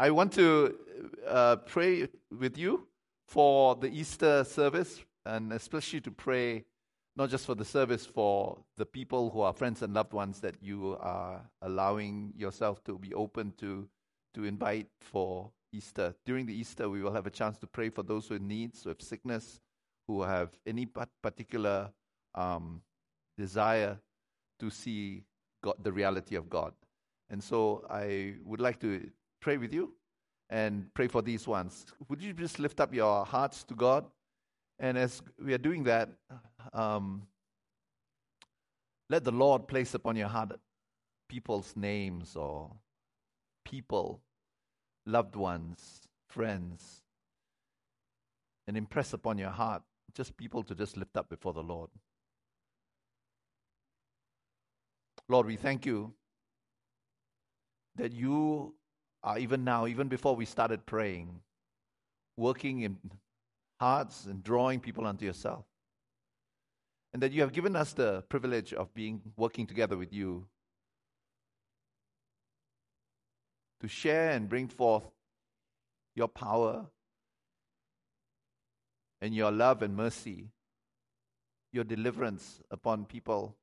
I want to uh, pray with you for the Easter service and especially to pray not just for the service, for the people who are friends and loved ones that you are allowing yourself to be open to, to invite for Easter. During the Easter, we will have a chance to pray for those who have needs, who have sickness, who have any particular um, desire to see God, the reality of God. And so I would like to pray with you and pray for these ones. Would you just lift up your hearts to God? And as we are doing that, um, let the Lord place upon your heart people's names or people, loved ones, friends, and impress upon your heart just people to just lift up before the Lord. Lord, we thank you that you are even now, even before we started praying, working in hearts and drawing people unto yourself. And that you have given us the privilege of being working together with you to share and bring forth your power and your love and mercy, your deliverance upon people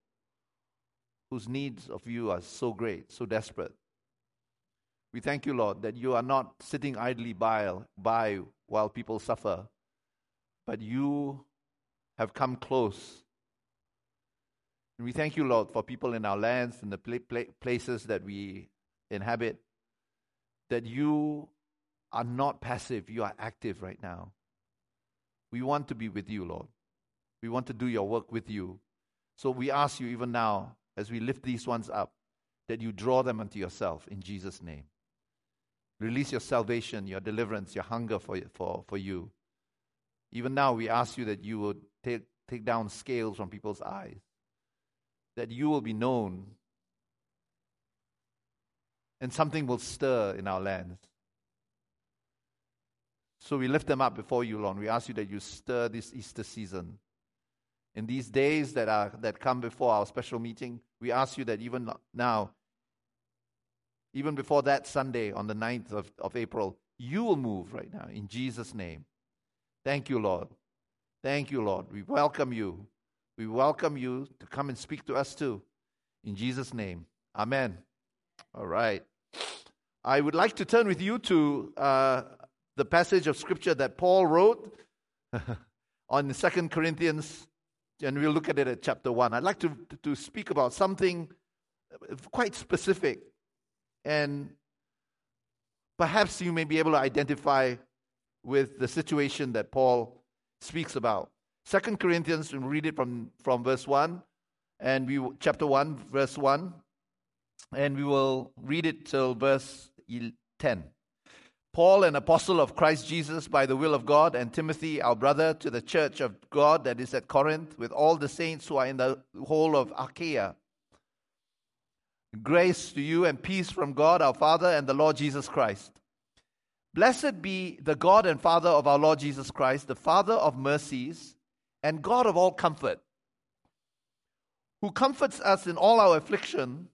whose needs of you are so great, so desperate. We thank you, Lord, that you are not sitting idly by, by while people suffer, but you have come close. And we thank you, Lord, for people in our lands and the pla- pla- places that we inhabit, that you are not passive, you are active right now. We want to be with you, Lord. We want to do your work with you. So we ask you, even now, as we lift these ones up, that you draw them unto yourself in Jesus' name. Release your salvation, your deliverance, your hunger for, for, for you. Even now, we ask you that you would take, take down scales from people's eyes, that you will be known, and something will stir in our lands. So we lift them up before you, Lord. We ask you that you stir this Easter season. In these days that, are, that come before our special meeting, we ask you that even now, even before that Sunday on the 9th of, of April, you will move right now in Jesus' name. Thank you, Lord. Thank you, Lord. We welcome you. We welcome you to come and speak to us too. In Jesus' name. Amen. All right. I would like to turn with you to uh, the passage of scripture that Paul wrote on Second Corinthians, and we'll look at it at chapter 1. I'd like to, to speak about something quite specific and perhaps you may be able to identify with the situation that Paul speaks about. Second Corinthians, we read it from, from verse 1, and we chapter 1, verse 1, and we will read it till verse 10. Paul, an apostle of Christ Jesus by the will of God, and Timothy, our brother, to the church of God that is at Corinth, with all the saints who are in the whole of Achaia. Grace to you and peace from God our Father and the Lord Jesus Christ. Blessed be the God and Father of our Lord Jesus Christ, the Father of mercies and God of all comfort, who comforts us in all our affliction,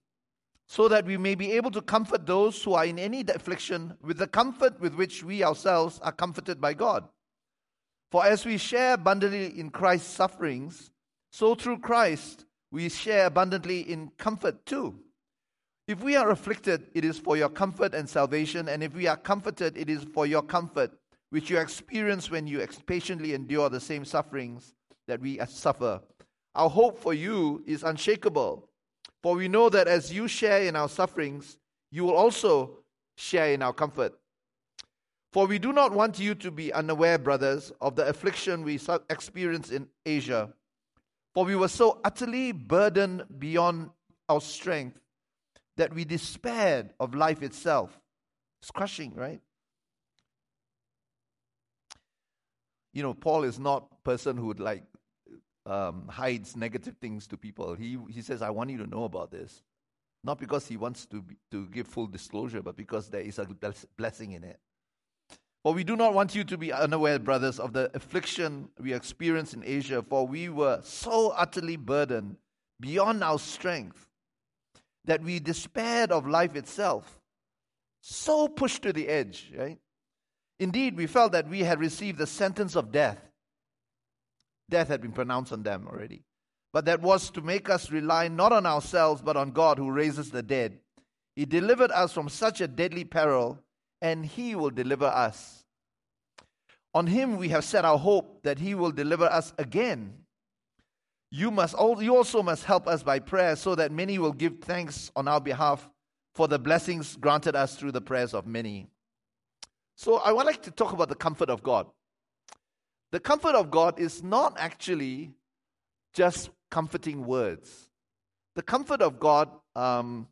so that we may be able to comfort those who are in any affliction with the comfort with which we ourselves are comforted by God. For as we share abundantly in Christ's sufferings, so through Christ we share abundantly in comfort too. If we are afflicted, it is for your comfort and salvation, and if we are comforted, it is for your comfort, which you experience when you patiently endure the same sufferings that we suffer. Our hope for you is unshakable, for we know that as you share in our sufferings, you will also share in our comfort. For we do not want you to be unaware, brothers, of the affliction we experienced in Asia. For we were so utterly burdened beyond our strength that we despaired of life itself. It's crushing, right? You know, Paul is not a person who would like um, hides negative things to people. He he says, "I want you to know about this," not because he wants to be, to give full disclosure, but because there is a blessing in it. For we do not want you to be unaware, brothers, of the affliction we experienced in Asia, for we were so utterly burdened beyond our strength that we despaired of life itself. so pushed to the edge, right? Indeed, we felt that we had received the sentence of death. Death had been pronounced on them already. But that was to make us rely not on ourselves, but on God who raises the dead. He delivered us from such a deadly peril, and He will deliver us. On Him we have set our hope that He will deliver us again. You, must, you also must help us by prayer so that many will give thanks on our behalf for the blessings granted us through the prayers of many. So I would like to talk about the comfort of God. The comfort of God is not actually just comforting words. The comfort of God, um,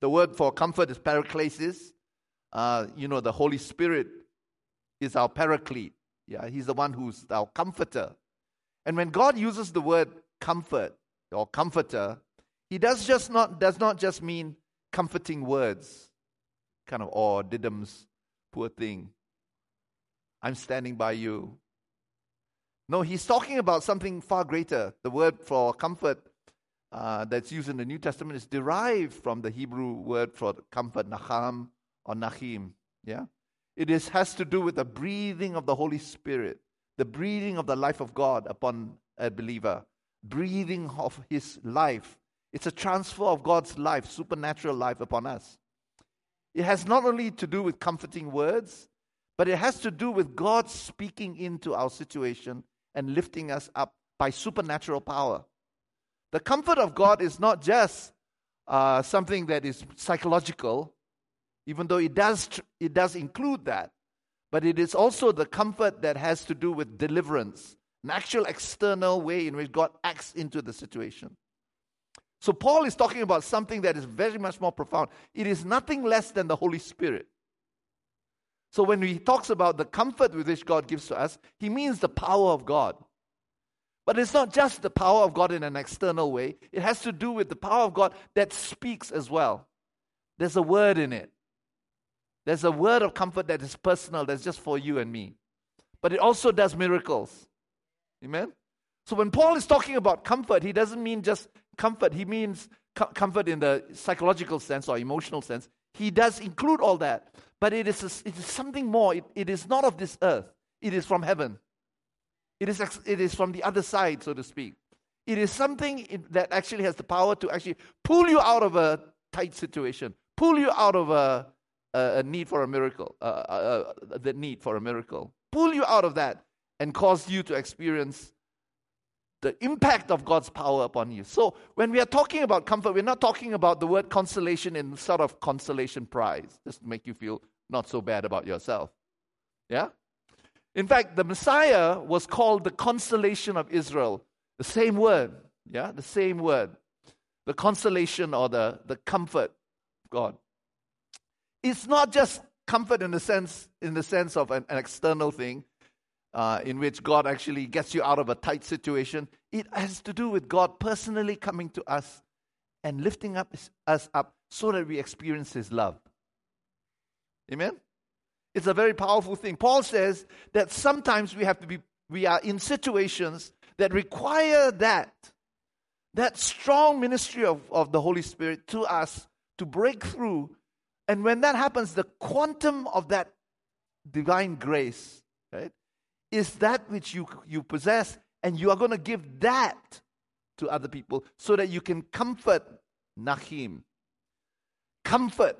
the word for comfort is paraklesis. Uh, you know, the Holy Spirit is our paraclete. Yeah, He's the one who's our comforter. And when God uses the word comfort or comforter, He does just not does not just mean comforting words, kind of or diddums Poor thing. I'm standing by you. No, he's talking about something far greater. The word for comfort uh, that's used in the New Testament is derived from the Hebrew word for comfort, nacham or nachim. Yeah? It is, has to do with the breathing of the Holy Spirit, the breathing of the life of God upon a believer, breathing of his life. It's a transfer of God's life, supernatural life upon us. It has not only to do with comforting words, but it has to do with God speaking into our situation and lifting us up by supernatural power. The comfort of God is not just uh, something that is psychological, even though it does, it does include that, but it is also the comfort that has to do with deliverance, an actual external way in which God acts into the situation. So, Paul is talking about something that is very much more profound. It is nothing less than the Holy Spirit. So, when he talks about the comfort with which God gives to us, he means the power of God. But it's not just the power of God in an external way, it has to do with the power of God that speaks as well. There's a word in it. There's a word of comfort that is personal, that's just for you and me. But it also does miracles. Amen? So when Paul is talking about comfort, he doesn't mean just comfort, he means co- comfort in the psychological sense or emotional sense. He does include all that, but it is, a, it is something more. It, it is not of this earth, it is from heaven. It is, it is from the other side, so to speak. It is something that actually has the power to actually pull you out of a tight situation, pull you out of a, a, a need for a miracle, uh, uh, uh, the need for a miracle, pull you out of that and cause you to experience the impact of God's power upon you. So, when we are talking about comfort, we're not talking about the word consolation in sort of consolation prize, just to make you feel not so bad about yourself. Yeah? In fact, the Messiah was called the consolation of Israel. The same word. Yeah? The same word. The consolation or the, the comfort of God. It's not just comfort in the sense in the sense of an, an external thing uh, in which God actually gets you out of a tight situation. It has to do with God personally coming to us and lifting up us up so that we experience His love. Amen. It's a very powerful thing. Paul says that sometimes we have to be we are in situations that require that that strong ministry of, of the Holy Spirit to us to break through. And when that happens, the quantum of that divine grace, right, is that which you, you possess, and you are going to give that to other people so that you can comfort Nahim. Comfort.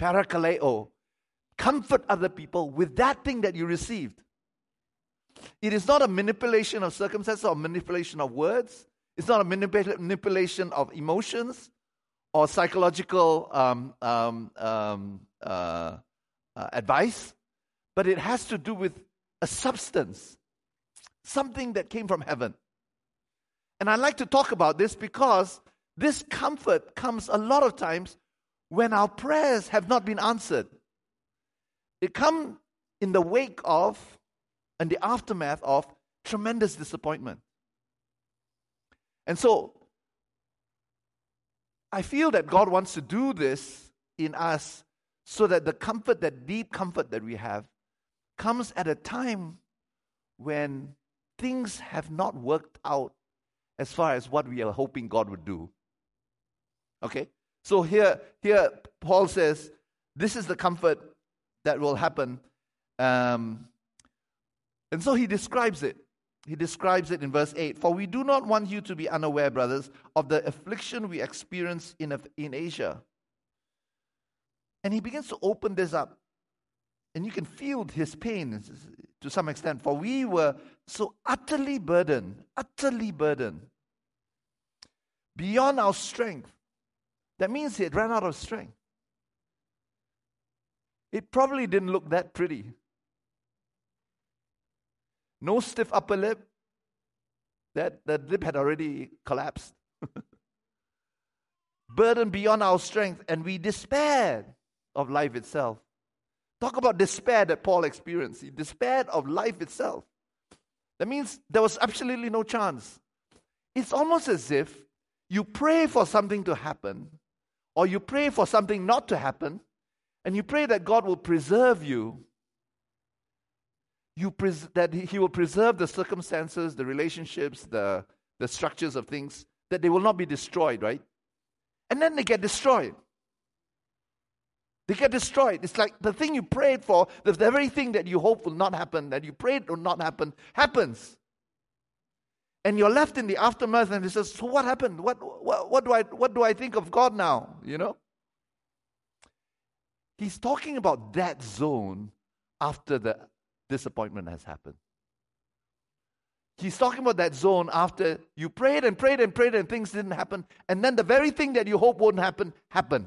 Parakaleo. Comfort other people with that thing that you received. It is not a manipulation of circumstances or manipulation of words. It's not a manipulation of emotions or psychological um, um, um, uh, uh, advice but it has to do with a substance, something that came from heaven. And I like to talk about this because this comfort comes a lot of times when our prayers have not been answered. It comes in the wake of and the aftermath of tremendous disappointment. And so I feel that God wants to do this in us so that the comfort, that deep comfort that we have, comes at a time when things have not worked out as far as what we are hoping God would do. Okay? So here, here Paul says, this is the comfort that will happen. Um, and so he describes it. He describes it in verse 8 For we do not want you to be unaware, brothers, of the affliction we experience in, in Asia. And he begins to open this up. And you can feel his pain to some extent. For we were so utterly burdened, utterly burdened, beyond our strength. That means he had run out of strength. It probably didn't look that pretty. No stiff upper lip. That the lip had already collapsed. Burden beyond our strength, and we despaired of life itself. Talk about despair that Paul experienced. He despaired of life itself. That means there was absolutely no chance. It's almost as if you pray for something to happen, or you pray for something not to happen, and you pray that God will preserve you, you pres- that He will preserve the circumstances, the relationships, the, the structures of things, that they will not be destroyed, right? And then they get destroyed. They get destroyed. It's like the thing you prayed for, the very thing that you hope will not happen, that you prayed will not happen, happens. And you're left in the aftermath, and he says, So what happened? What, what, what, do I, what do I think of God now? You know? He's talking about that zone after the disappointment has happened. He's talking about that zone after you prayed and prayed and prayed and things didn't happen, and then the very thing that you hope won't happen happened.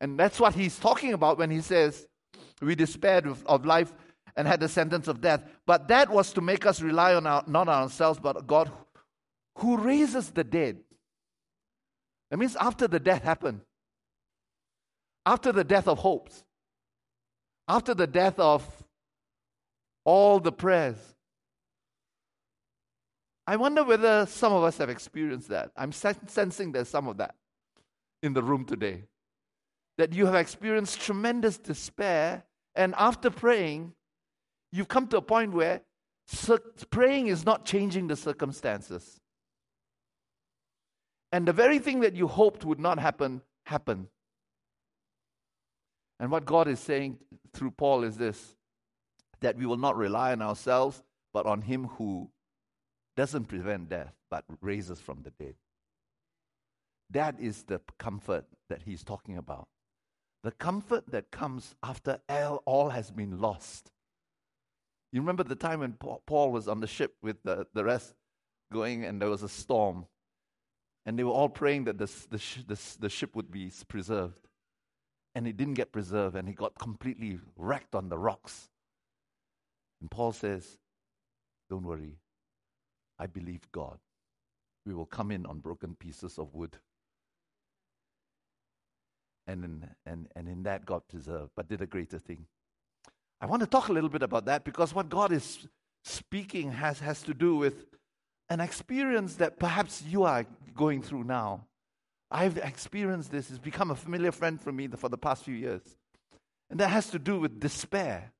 And that's what he's talking about when he says, We despaired of, life and had the sentence of death. But that was to make us rely on our, not on ourselves, but God who raises the dead. That means after the death happened, after the death of hopes, after the death of all the prayers. I wonder whether some of us have experienced that. I'm sensing there's some of that in the room today. That you have experienced tremendous despair, and after praying, you've come to a point where praying is not changing the circumstances. And the very thing that you hoped would not happen, happened. And what God is saying through Paul is this that we will not rely on ourselves, but on Him who doesn't prevent death, but raises from the dead. That is the comfort that he's talking about. The comfort that comes after all has been lost. You remember the time when Paul was on the ship with the, the rest going and there was a storm, and they were all praying that the, the, the, the ship would be preserved and it didn't get preserved and he got completely wrecked on the rocks. And Paul says, Don't worry, I believe God. We will come in on broken pieces of wood. And in, and, and in that, God preserved, but did a greater thing. I want to talk a little bit about that because what God is speaking has, has to do with an experience that perhaps you are going through now. I've experienced this. It's become a familiar friend for me for the past few years. And that has to do with despair.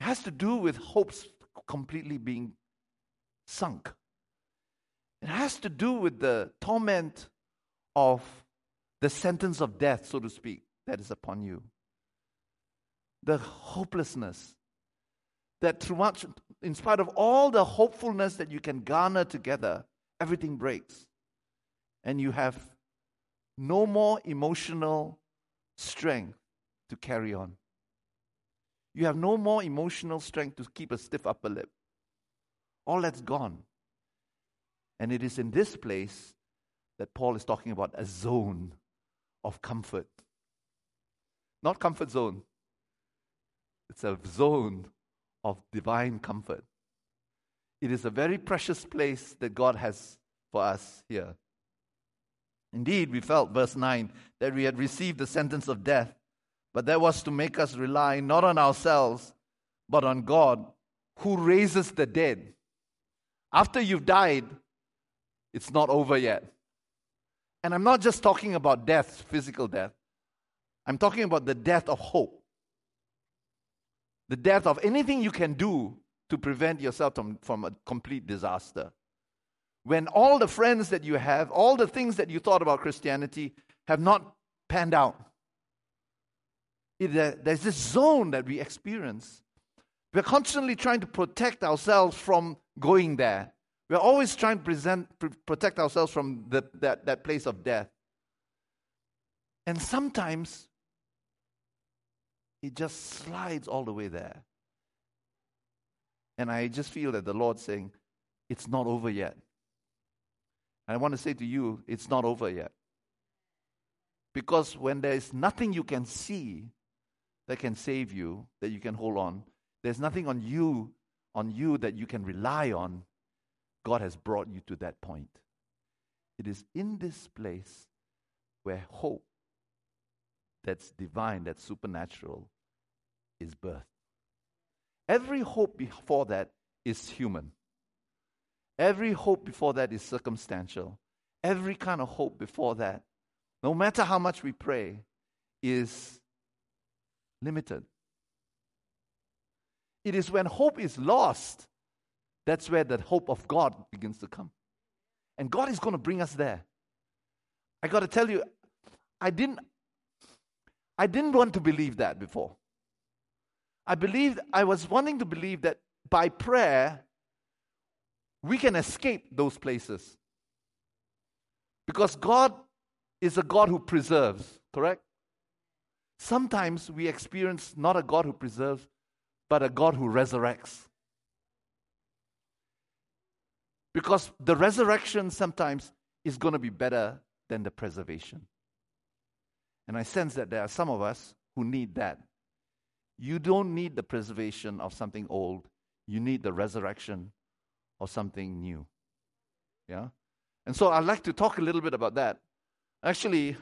It has to do with hopes completely being sunk. It has to do with the torment of the sentence of death, so to speak, that is upon you. The hopelessness that in spite of all the hopefulness that you can garner together, everything breaks and you have no more emotional strength to carry on. You have no more emotional strength to keep a stiff upper lip. All that's gone. And it is in this place that Paul is talking about a zone of comfort. Not comfort zone, it's a zone of divine comfort. It is a very precious place that God has for us here. Indeed, we felt, verse 9, that we had received the sentence of death, but that was to make us rely not on ourselves, but on God who raises the dead. After you've died, it's not over yet. And I'm not just talking about death, physical death. I'm talking about the death of hope. The death of anything you can do to prevent yourself from, from a complete disaster. when all the friends that you have, all the things that you thought about Christianity have not panned out. There's this zone that we experience. We're constantly trying to protect ourselves from going there. We're always trying to present, pr- protect ourselves from the, that, that place of death. And sometimes it just slides all the way there. And I just feel that the Lord's saying, It's not over yet. And I want to say to you, it's not over yet. Because when there is nothing you can see that can save you, that you can hold on, there's nothing on you, on you that you can rely on, God has brought you to that point. It is in this place where hope that's divine, that's supernatural, is birth. Every hope before that is human. Every hope before that is circumstantial. Every kind of hope before that, no matter how much we pray, is limited. It is when hope is lost that's where the hope of God begins to come. And God is going to bring us there. I got to tell you, I didn't I didn't want to believe that before. I believed, I was wanting to believe that by prayer, we can escape those places. Because God is a God who preserves, correct? Sometimes we experience not a God who preserves, but a God who resurrects. Because the resurrection sometimes is going to be better than the preservation. And I sense that there are some of us who need that. You don't need the preservation of something old, you need the resurrection of something new. Yeah? And so I'd like to talk a little bit about that. Actually,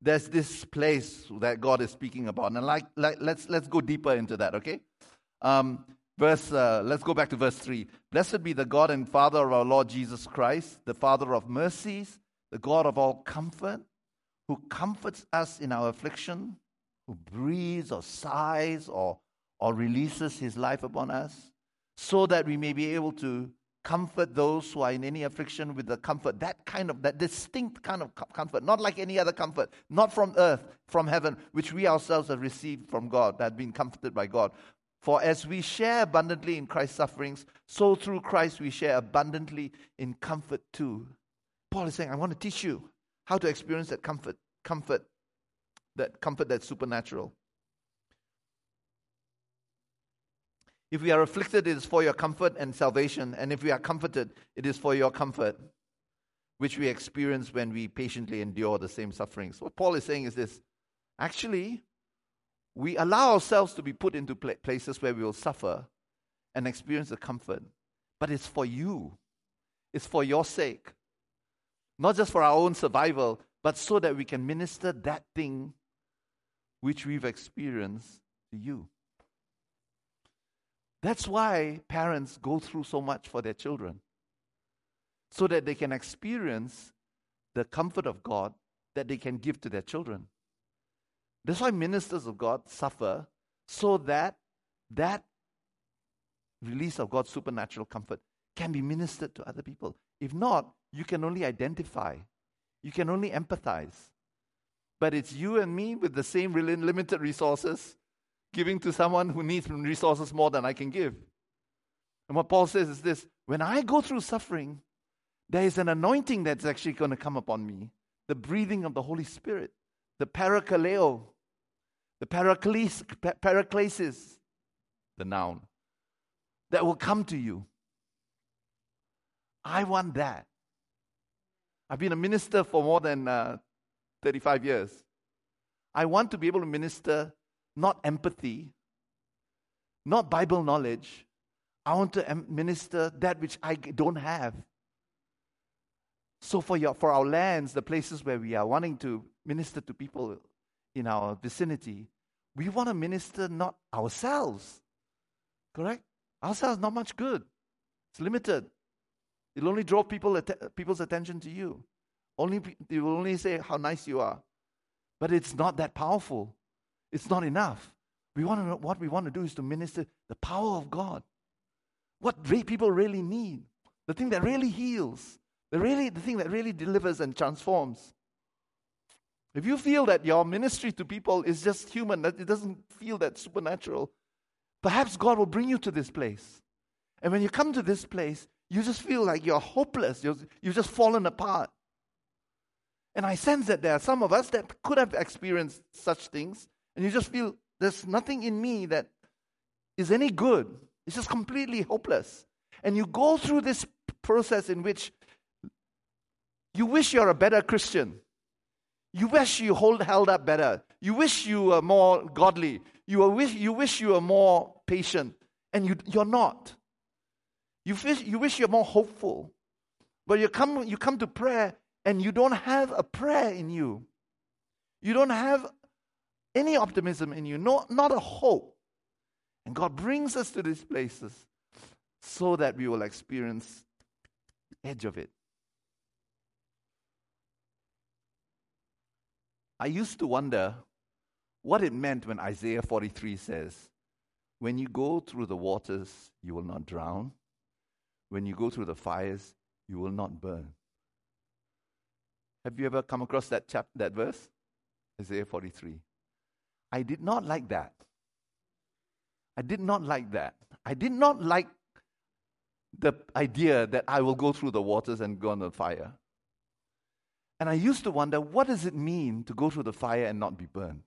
there's this place that God is speaking about. And like, like let's, let's go deeper into that, okay? Um, verse, uh, let's go back to verse 3. Blessed be the God and Father of our Lord Jesus Christ, the Father of mercies, the God of all comfort, who comforts us in our affliction, who breathes or sighs or, or releases his life upon us, so that we may be able to comfort those who are in any affliction with the comfort, that kind of, that distinct kind of comfort, not like any other comfort, not from earth, from heaven, which we ourselves have received from God, that have been comforted by God. For as we share abundantly in Christ's sufferings, so through Christ we share abundantly in comfort too. Paul is saying, I want to teach you how to experience that comfort, comfort, that comfort that's supernatural. If we are afflicted, it is for your comfort and salvation. And if we are comforted, it is for your comfort, which we experience when we patiently endure the same sufferings. What Paul is saying is this actually, we allow ourselves to be put into places where we will suffer and experience the comfort. But it's for you, it's for your sake. Not just for our own survival, but so that we can minister that thing which we've experienced to you. That's why parents go through so much for their children, so that they can experience the comfort of God that they can give to their children. That's why ministers of God suffer so that that release of God's supernatural comfort can be ministered to other people. If not, you can only identify, you can only empathize. But it's you and me with the same limited resources giving to someone who needs resources more than I can give. And what Paul says is this when I go through suffering, there is an anointing that's actually going to come upon me the breathing of the Holy Spirit, the parakaleo, the paraclese, paraclesis, the noun, that will come to you. I want that. I've been a minister for more than uh, 35 years. I want to be able to minister not empathy, not Bible knowledge. I want to minister that which I don't have. So, for, your, for our lands, the places where we are wanting to minister to people in our vicinity, we want to minister not ourselves. Correct? Ourselves not much good. It's limited. It'll only draw people att- people's attention to you. Only they will only say how nice you are. But it's not that powerful. It's not enough. We want to what we want to do is to minister the power of God. what people really need, the thing that really heals, the, really, the thing that really delivers and transforms. If you feel that your ministry to people is just human, that it doesn't feel that supernatural, perhaps God will bring you to this place. And when you come to this place, you just feel like you're hopeless. you you've just fallen apart. And I sense that there are some of us that could have experienced such things, and you just feel there's nothing in me that is any good. It's just completely hopeless. And you go through this process in which you wish you're a better Christian. You wish you hold, held up better. You wish you were more godly. You wish, you wish you were more patient. And you, you're not. You wish, you wish you're more hopeful. But you come, you come to prayer and you don't have a prayer in you. You don't have any optimism in you, no, not a hope. And God brings us to these places so that we will experience the edge of it. I used to wonder what it meant when Isaiah 43 says, When you go through the waters, you will not drown. When you go through the fires, you will not burn. Have you ever come across that, chap- that verse? Isaiah 43. I did not like that. I did not like that. I did not like the idea that I will go through the waters and go on the fire. And I used to wonder, what does it mean to go through the fire and not be burned?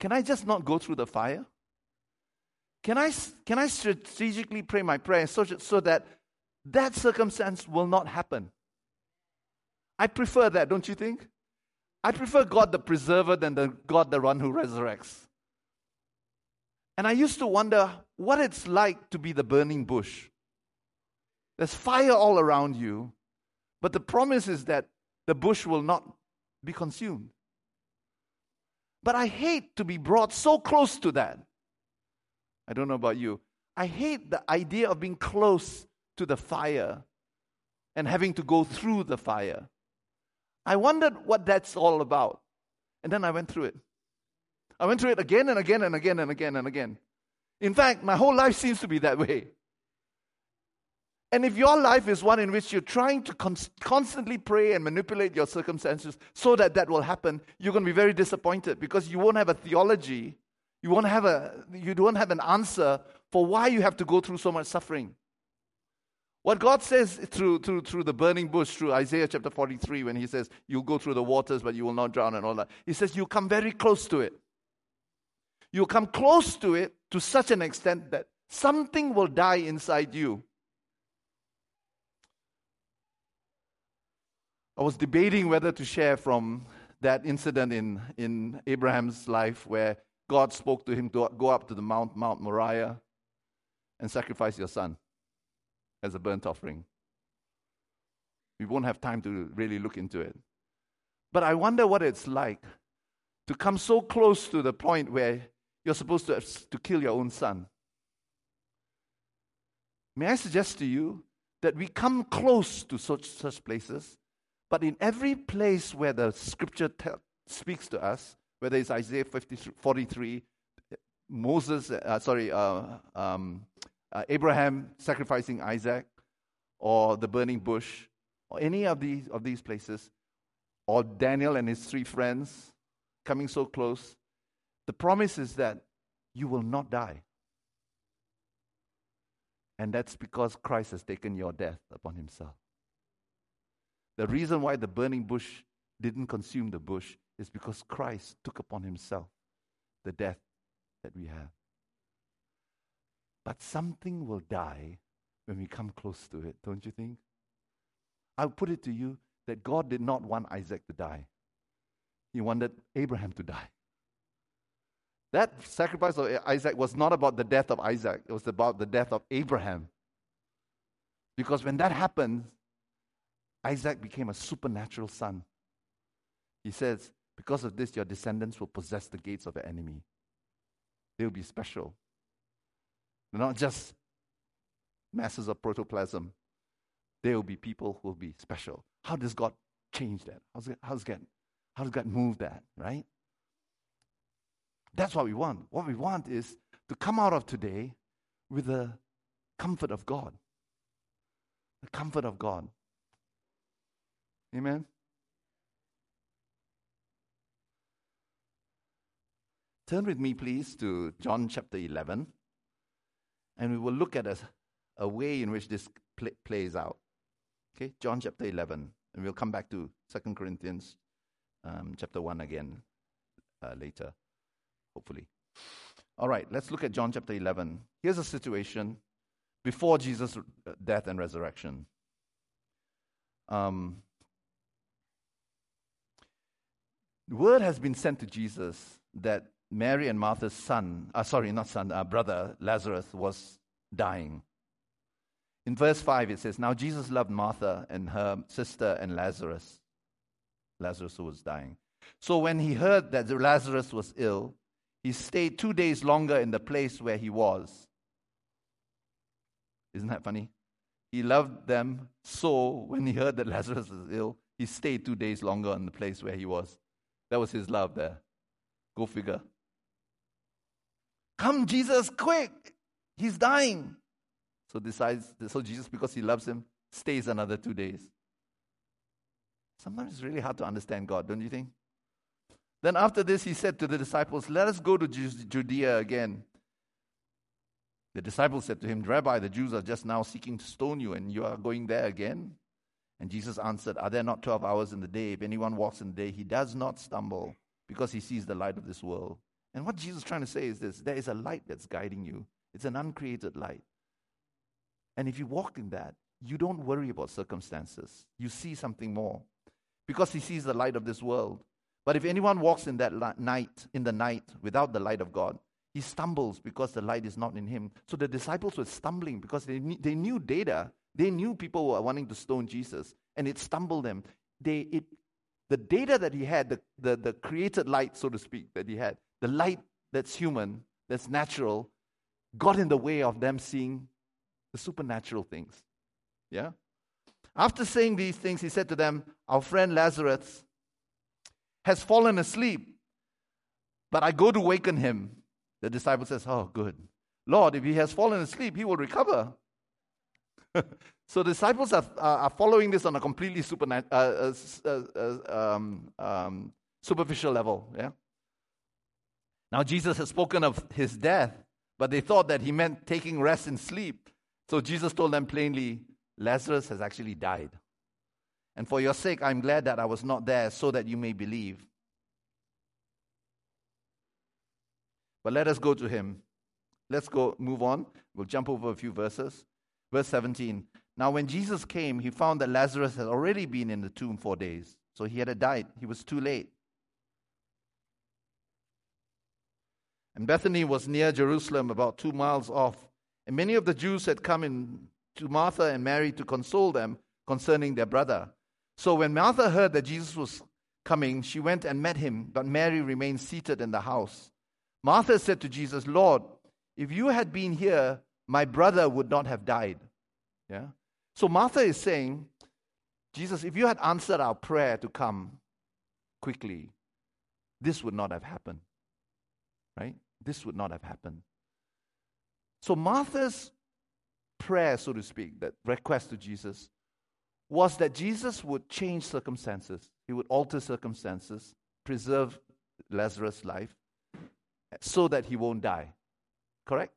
Can I just not go through the fire? Can I, can I strategically pray my prayer so, so that that circumstance will not happen? I prefer that, don't you think? I prefer God the preserver than the God the one who resurrects. And I used to wonder what it's like to be the burning bush. There's fire all around you, but the promise is that the bush will not be consumed. But I hate to be brought so close to that. I don't know about you. I hate the idea of being close to the fire and having to go through the fire. I wondered what that's all about. And then I went through it. I went through it again and again and again and again and again. In fact, my whole life seems to be that way. And if your life is one in which you're trying to constantly pray and manipulate your circumstances so that that will happen, you're going to be very disappointed because you won't have a theology. You won't have a you don't have an answer for why you have to go through so much suffering. What God says through, through, through the burning bush, through Isaiah chapter 43, when He says, You'll go through the waters, but you will not drown, and all that, He says, You come very close to it. You come close to it to such an extent that something will die inside you I was debating whether to share from that incident in, in Abraham's life where God spoke to him to go up to the Mount, Mount Moriah and sacrifice your son as a burnt offering. We won't have time to really look into it. But I wonder what it's like to come so close to the point where you're supposed to, to kill your own son. May I suggest to you that we come close to such, such places but in every place where the scripture te- speaks to us, whether it's Isaiah 50, 43, Moses, uh, sorry, uh, um, uh, Abraham sacrificing Isaac, or the burning bush, or any of these, of these places, or Daniel and his three friends coming so close, the promise is that you will not die. And that's because Christ has taken your death upon himself. The reason why the burning bush didn't consume the bush is because Christ took upon himself the death that we have. But something will die when we come close to it, don't you think? I'll put it to you that God did not want Isaac to die, He wanted Abraham to die. That sacrifice of Isaac was not about the death of Isaac, it was about the death of Abraham. Because when that happens, Isaac became a supernatural son. He says, Because of this, your descendants will possess the gates of the enemy. They'll be special. They're not just masses of protoplasm, they will be people who will be special. How does God change that? God, how does God move that, right? That's what we want. What we want is to come out of today with the comfort of God. The comfort of God. Amen. Turn with me, please, to John chapter 11, and we will look at a, a way in which this pl- plays out. Okay, John chapter 11, and we'll come back to Second Corinthians um, chapter 1 again uh, later, hopefully. All right, let's look at John chapter 11. Here's a situation before Jesus' death and resurrection. Um, word has been sent to Jesus that Mary and Martha's son, uh, sorry, not son, uh, brother Lazarus was dying. In verse 5, it says, Now Jesus loved Martha and her sister and Lazarus. Lazarus who was dying. So when he heard that Lazarus was ill, he stayed two days longer in the place where he was. Isn't that funny? He loved them so when he heard that Lazarus was ill, he stayed two days longer in the place where he was. That was his love there. Go figure. Come, Jesus, quick! He's dying. So decides so Jesus, because he loves him, stays another two days. Sometimes it's really hard to understand God, don't you think? Then after this, he said to the disciples, Let us go to Judea again. The disciples said to him, Rabbi, the Jews are just now seeking to stone you, and you are going there again? And Jesus answered, Are there not 12 hours in the day? If anyone walks in the day, he does not stumble because he sees the light of this world. And what Jesus is trying to say is this there is a light that's guiding you, it's an uncreated light. And if you walk in that, you don't worry about circumstances. You see something more because he sees the light of this world. But if anyone walks in that night, in the night, without the light of God, he stumbles because the light is not in him. So the disciples were stumbling because they, they knew data. They knew people were wanting to stone Jesus, and it stumbled them. They, it, the data that he had, the, the, the created light, so to speak, that he had, the light that's human, that's natural, got in the way of them seeing the supernatural things. Yeah? After saying these things, he said to them, Our friend Lazarus has fallen asleep, but I go to waken him. The disciple says, Oh, good. Lord, if he has fallen asleep, he will recover. so the disciples are, are following this on a completely supernat- uh, uh, uh, um, um, superficial level. Yeah? Now, Jesus has spoken of his death, but they thought that he meant taking rest and sleep. So Jesus told them plainly, Lazarus has actually died. And for your sake, I'm glad that I was not there so that you may believe. But let us go to him. Let's go, move on. We'll jump over a few verses. Verse 17. Now, when Jesus came, he found that Lazarus had already been in the tomb four days. So he had died. He was too late. And Bethany was near Jerusalem, about two miles off. And many of the Jews had come in to Martha and Mary to console them concerning their brother. So when Martha heard that Jesus was coming, she went and met him, but Mary remained seated in the house. Martha said to Jesus, Lord, if you had been here, my brother would not have died. Yeah? So Martha is saying, Jesus, if you had answered our prayer to come quickly, this would not have happened. Right? this would not have happened. So Martha's prayer, so to speak, that request to Jesus, was that Jesus would change circumstances. He would alter circumstances, preserve Lazarus' life, so that he won't die. Correct?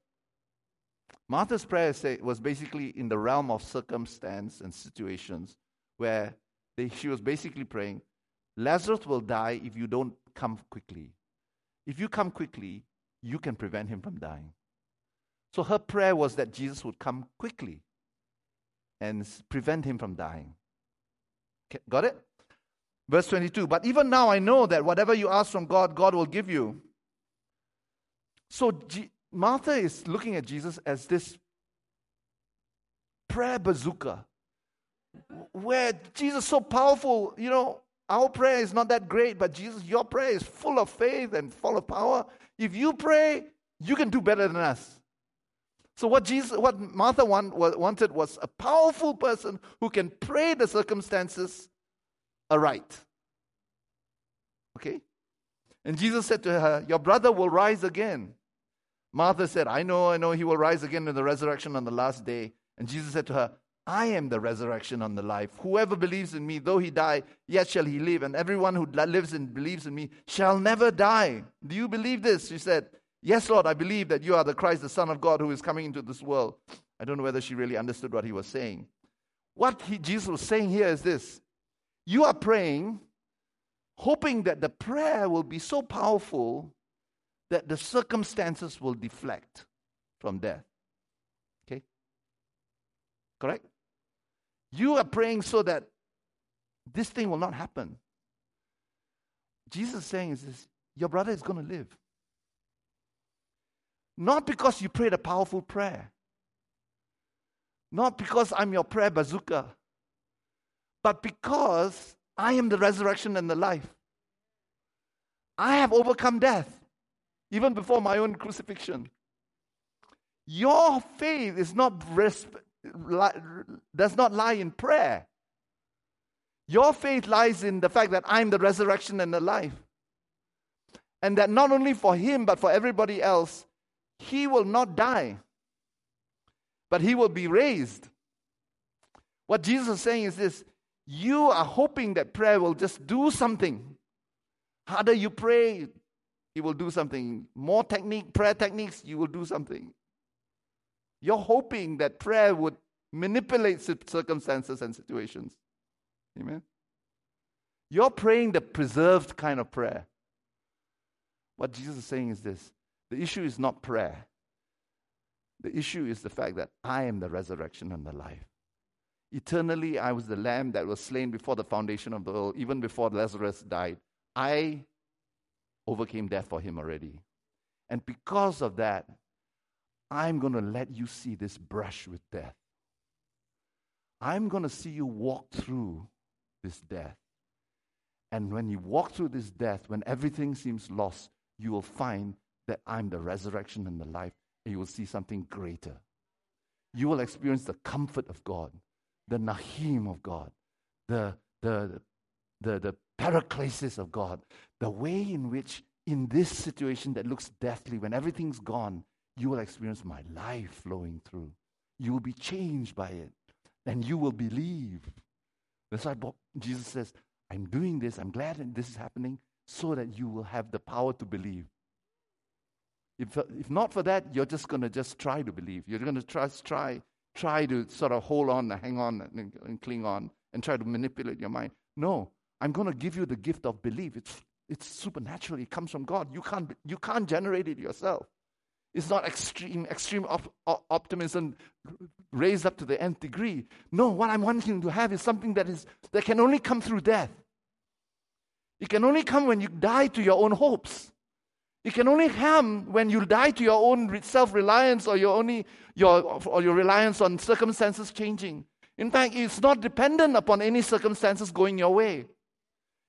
Martha's prayer was basically in the realm of circumstance and situations where they, she was basically praying, Lazarus will die if you don't come quickly. If you come quickly, you can prevent him from dying. So her prayer was that Jesus would come quickly and prevent him from dying. Okay, got it? Verse 22 But even now I know that whatever you ask from God, God will give you. So Martha is looking at Jesus as this prayer bazooka where Jesus is so powerful, you know, our prayer is not that great, but Jesus, your prayer is full of faith and full of power. If you pray, you can do better than us. So what Jesus, what Martha want, wanted was a powerful person who can pray the circumstances aright. Okay? And Jesus said to her, Your brother will rise again. Martha said, I know, I know he will rise again in the resurrection on the last day. And Jesus said to her, I am the resurrection and the life. Whoever believes in me, though he die, yet shall he live. And everyone who lives and believes in me shall never die. Do you believe this? She said, Yes, Lord, I believe that you are the Christ, the Son of God, who is coming into this world. I don't know whether she really understood what he was saying. What he, Jesus was saying here is this You are praying, hoping that the prayer will be so powerful that the circumstances will deflect from death. Okay? Correct? You are praying so that this thing will not happen. Jesus saying is this your brother is going to live. Not because you prayed a powerful prayer, not because I'm your prayer bazooka, but because I am the resurrection and the life. I have overcome death, even before my own crucifixion. Your faith is not does not lie in prayer. Your faith lies in the fact that I'm the resurrection and the life. And that not only for him, but for everybody else, he will not die, but he will be raised. What Jesus is saying is this you are hoping that prayer will just do something. Harder you pray, he will do something. More technique, prayer techniques, you will do something. You're hoping that prayer would manipulate circumstances and situations. Amen. You're praying the preserved kind of prayer. What Jesus is saying is this the issue is not prayer. The issue is the fact that I am the resurrection and the life. Eternally, I was the lamb that was slain before the foundation of the world, even before Lazarus died. I overcame death for him already. And because of that, I'm going to let you see this brush with death. I'm going to see you walk through this death. And when you walk through this death, when everything seems lost, you will find that I'm the resurrection and the life, and you will see something greater. You will experience the comfort of God, the Nahim of God, the, the, the, the paraclesis of God, the way in which, in this situation that looks deathly, when everything's gone, you will experience my life flowing through. You will be changed by it, and you will believe. That's why Jesus says, I'm doing this, I'm glad that this is happening, so that you will have the power to believe. If, if not for that, you're just going to just try to believe. You're going to trust, try, try to sort of hold on, hang on, and, and cling on, and try to manipulate your mind. No, I'm going to give you the gift of belief. It's, it's supernatural. It comes from God. You can't, you can't generate it yourself. It's not extreme, extreme op- optimism raised up to the nth degree. No, what I'm wanting to have is something that is that can only come through death. It can only come when you die to your own hopes. It can only come when you die to your own self-reliance or your only your or your reliance on circumstances changing. In fact, it's not dependent upon any circumstances going your way.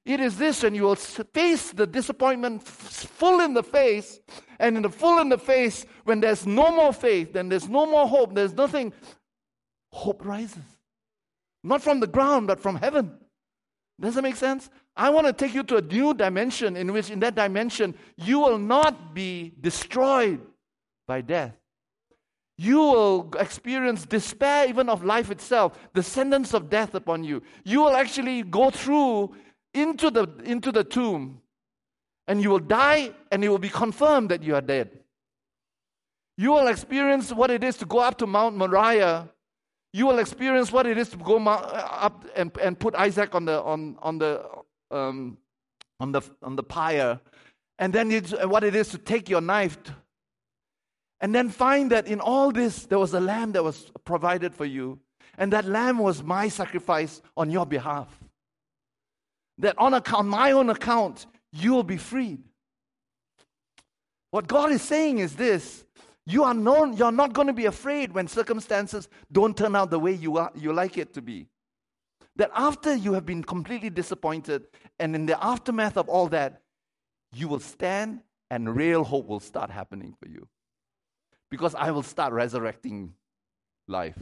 It is this and you will face the disappointment full in the face, and in the full in the face, when there's no more faith, then there's no more hope, there's nothing, hope rises. Not from the ground, but from heaven. Does that make sense? I want to take you to a new dimension in which, in that dimension, you will not be destroyed by death. You will experience despair even of life itself, the sentence of death upon you. You will actually go through into the, into the tomb and you will die and it will be confirmed that you are dead. You will experience what it is to go up to Mount Moriah you will experience what it is to go up and, and put Isaac on the on on the um, on the on the pyre, and then it's what it is to take your knife, and then find that in all this there was a lamb that was provided for you, and that lamb was my sacrifice on your behalf. That on account, my own account, you will be freed. What God is saying is this you are known, you're not going to be afraid when circumstances don't turn out the way you, are, you like it to be. That after you have been completely disappointed, and in the aftermath of all that, you will stand and real hope will start happening for you. Because I will start resurrecting life.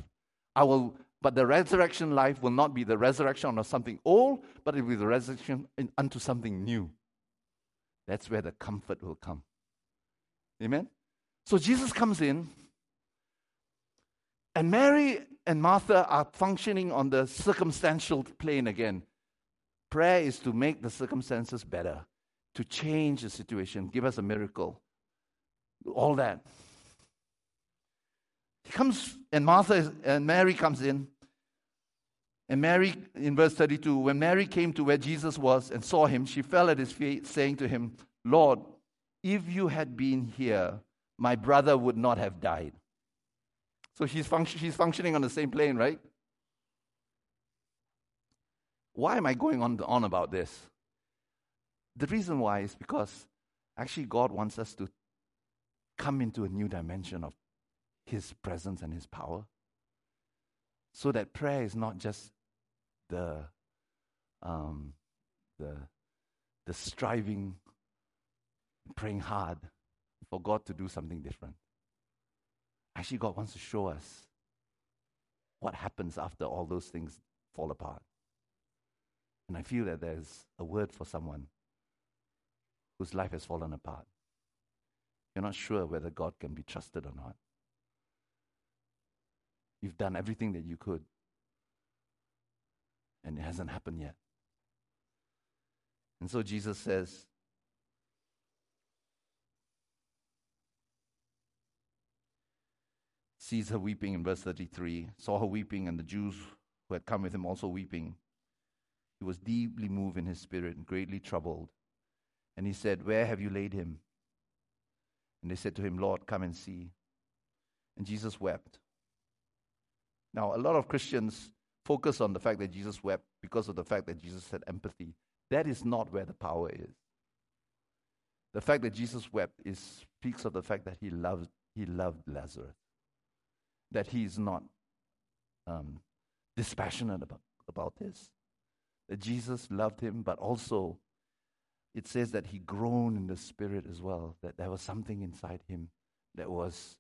I will, but the resurrection life will not be the resurrection of something old, but it will be the resurrection unto something new. That's where the comfort will come. Amen? So Jesus comes in, and Mary and Martha are functioning on the circumstantial plane again. Prayer is to make the circumstances better, to change the situation, give us a miracle, all that. He comes, and Martha is, and Mary comes in. And Mary, in verse 32, when Mary came to where Jesus was and saw him, she fell at his feet, saying to him, Lord, if you had been here, my brother would not have died. So she's, she's functioning on the same plane, right? Why am I going on, on about this? The reason why is because actually God wants us to come into a new dimension of His presence and His power. So that prayer is not just the, um, the, the striving, praying hard for God to do something different. Actually, God wants to show us what happens after all those things fall apart. And I feel that there's a word for someone whose life has fallen apart. You're not sure whether God can be trusted or not. You've done everything that you could, and it hasn't happened yet. And so Jesus says, sees her weeping in verse 33, saw her weeping, and the Jews who had come with him also weeping. He was deeply moved in his spirit and greatly troubled. And he said, Where have you laid him? And they said to him, Lord, come and see. And Jesus wept. Now, a lot of Christians focus on the fact that Jesus wept because of the fact that Jesus had empathy. That is not where the power is. The fact that Jesus wept is, speaks of the fact that he loved, he loved Lazarus that he is not um, dispassionate about, about this. That Jesus loved him, but also it says that he groaned in the spirit as well, that there was something inside him that was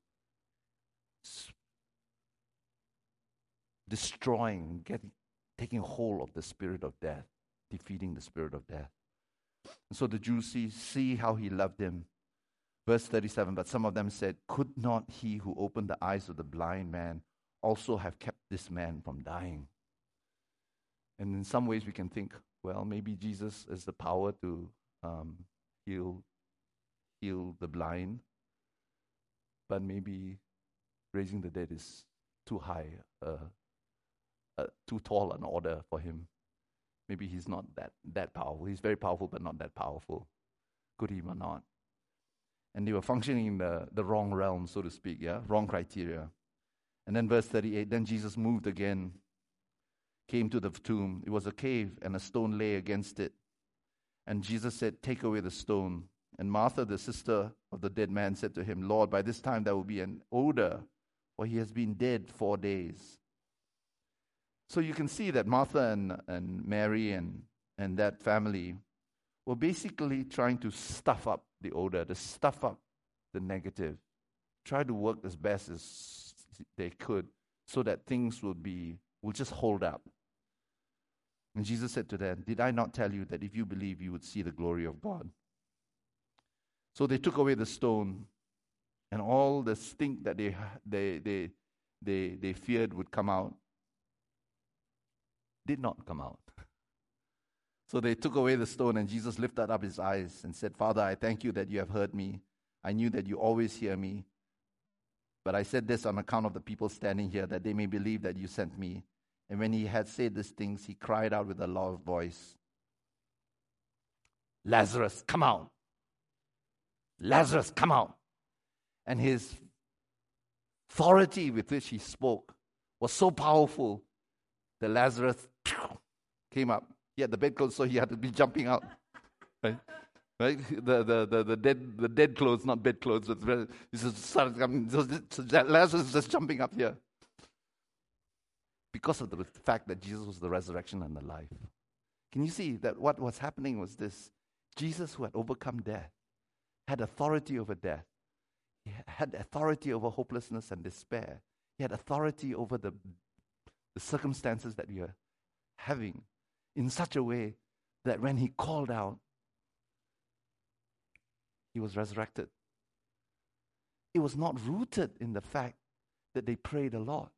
destroying, getting, taking hold of the spirit of death, defeating the spirit of death. And so the Jews see, see how he loved him Verse 37 But some of them said, Could not he who opened the eyes of the blind man also have kept this man from dying? And in some ways, we can think, well, maybe Jesus has the power to um, heal, heal the blind, but maybe raising the dead is too high, uh, uh, too tall an order for him. Maybe he's not that, that powerful. He's very powerful, but not that powerful. Could he or not? and they were functioning in the, the wrong realm, so to speak, yeah, wrong criteria. And then verse 38 then Jesus moved again, came to the tomb. It was a cave, and a stone lay against it. And Jesus said, Take away the stone. And Martha, the sister of the dead man, said to him, Lord, by this time there will be an odor, for he has been dead four days. So you can see that Martha and, and Mary and, and that family were basically trying to stuff up the odor, to stuff up the negative, try to work as best as they could so that things would be will just hold up. And Jesus said to them, Did I not tell you that if you believe, you would see the glory of God? So they took away the stone, and all the stink that they, they, they, they, they feared would come out did not come out. So they took away the stone, and Jesus lifted up his eyes and said, Father, I thank you that you have heard me. I knew that you always hear me. But I said this on account of the people standing here, that they may believe that you sent me. And when he had said these things, he cried out with a loud voice Lazarus, come out! Lazarus, come out! And his authority with which he spoke was so powerful that Lazarus came up he had the bedclothes, so he had to be jumping out. Right? Right? The, the, the, the, dead, the dead clothes, not bedclothes. But this is, Lazarus is just jumping up here. Because of the fact that Jesus was the resurrection and the life. Can you see that what was happening was this? Jesus, who had overcome death, had authority over death. He had authority over hopelessness and despair. He had authority over the, the circumstances that we are having in such a way that when he called out, he was resurrected. it was not rooted in the fact that they prayed a lot.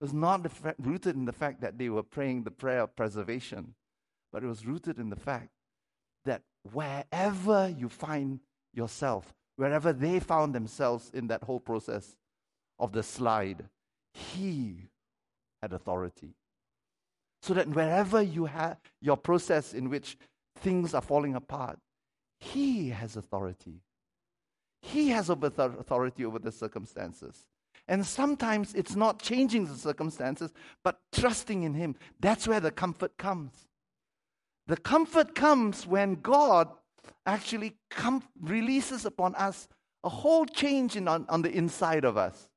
It was not fa- rooted in the fact that they were praying the prayer of preservation, but it was rooted in the fact that wherever you find yourself, wherever they found themselves in that whole process of the slide, He had authority. So that wherever you have your process in which things are falling apart, He has authority. He has authority over the circumstances. And sometimes it's not changing the circumstances, but trusting in Him. That's where the comfort comes. The comfort comes when God actually com- releases upon us a whole change in, on, on the inside of us.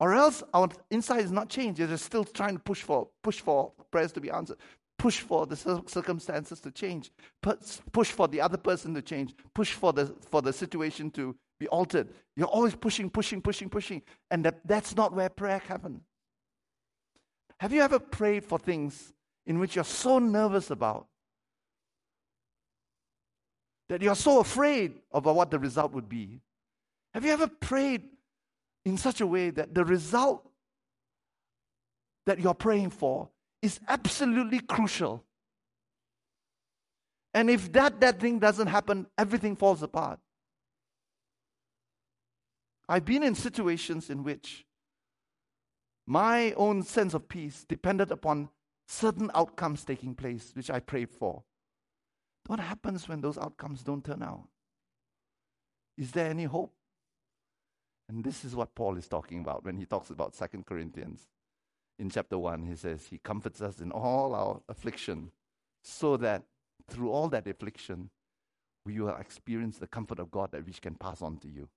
Or else our inside is not changed. You're still trying to push for, push for prayers to be answered. Push for the circumstances to change. Push for the other person to change. Push for the, for the situation to be altered. You're always pushing, pushing, pushing, pushing. And that, that's not where prayer happens. Have you ever prayed for things in which you're so nervous about that you're so afraid about what the result would be? Have you ever prayed in such a way that the result that you're praying for is absolutely crucial? And if that, that thing doesn't happen, everything falls apart. I've been in situations in which my own sense of peace depended upon certain outcomes taking place, which I prayed for. What happens when those outcomes don't turn out? Is there any hope? And this is what Paul is talking about when he talks about Second Corinthians. In chapter 1, he says, He comforts us in all our affliction, so that through all that affliction, we will experience the comfort of God that which can pass on to you.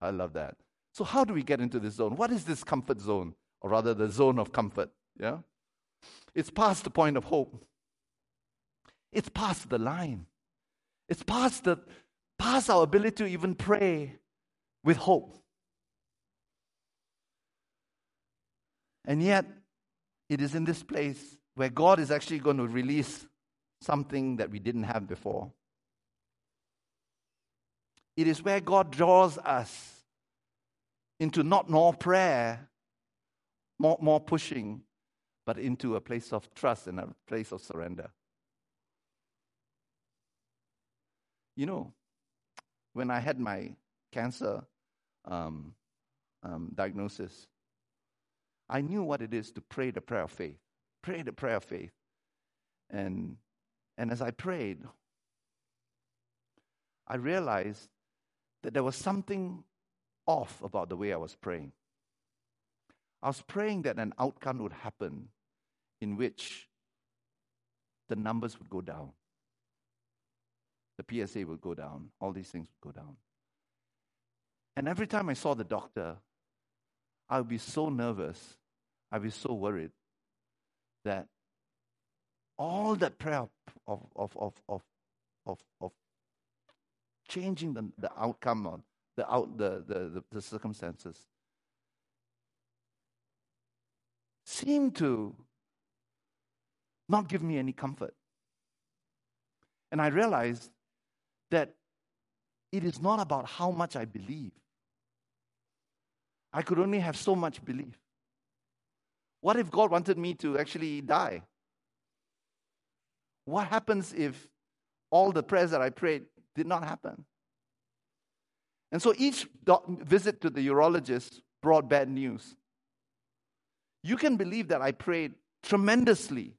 I love that. So, how do we get into this zone? What is this comfort zone? Or rather, the zone of comfort? Yeah? It's past the point of hope. It's past the line. It's past, the, past our ability to even pray with hope. And yet, it is in this place where God is actually going to release something that we didn't have before. It is where God draws us into not more prayer, more, more pushing, but into a place of trust and a place of surrender. You know, when I had my cancer um, um, diagnosis, I knew what it is to pray the prayer of faith. Pray the prayer of faith. And, and as I prayed, I realized that there was something off about the way I was praying. I was praying that an outcome would happen in which the numbers would go down, the PSA would go down, all these things would go down. And every time I saw the doctor, I would be so nervous, I'd be so worried that all that prayer of, of, of, of, of, of changing the, the outcome the, out, the, the, the, the circumstances seemed to not give me any comfort. And I realized that it is not about how much I believe. I could only have so much belief. What if God wanted me to actually die? What happens if all the prayers that I prayed did not happen. And so each visit to the urologist brought bad news. You can believe that I prayed tremendously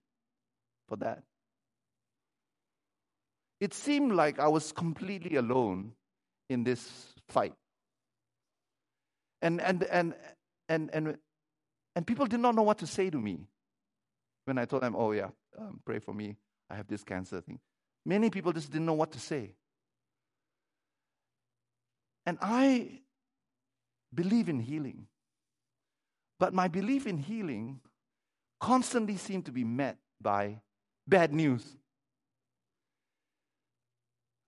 for that. It seemed like I was completely alone in this fight. And, and, and, and, and, and people did not know what to say to me when I told them, oh, yeah, um, pray for me. I have this cancer thing. Many people just didn't know what to say. And I believe in healing. But my belief in healing constantly seemed to be met by bad news.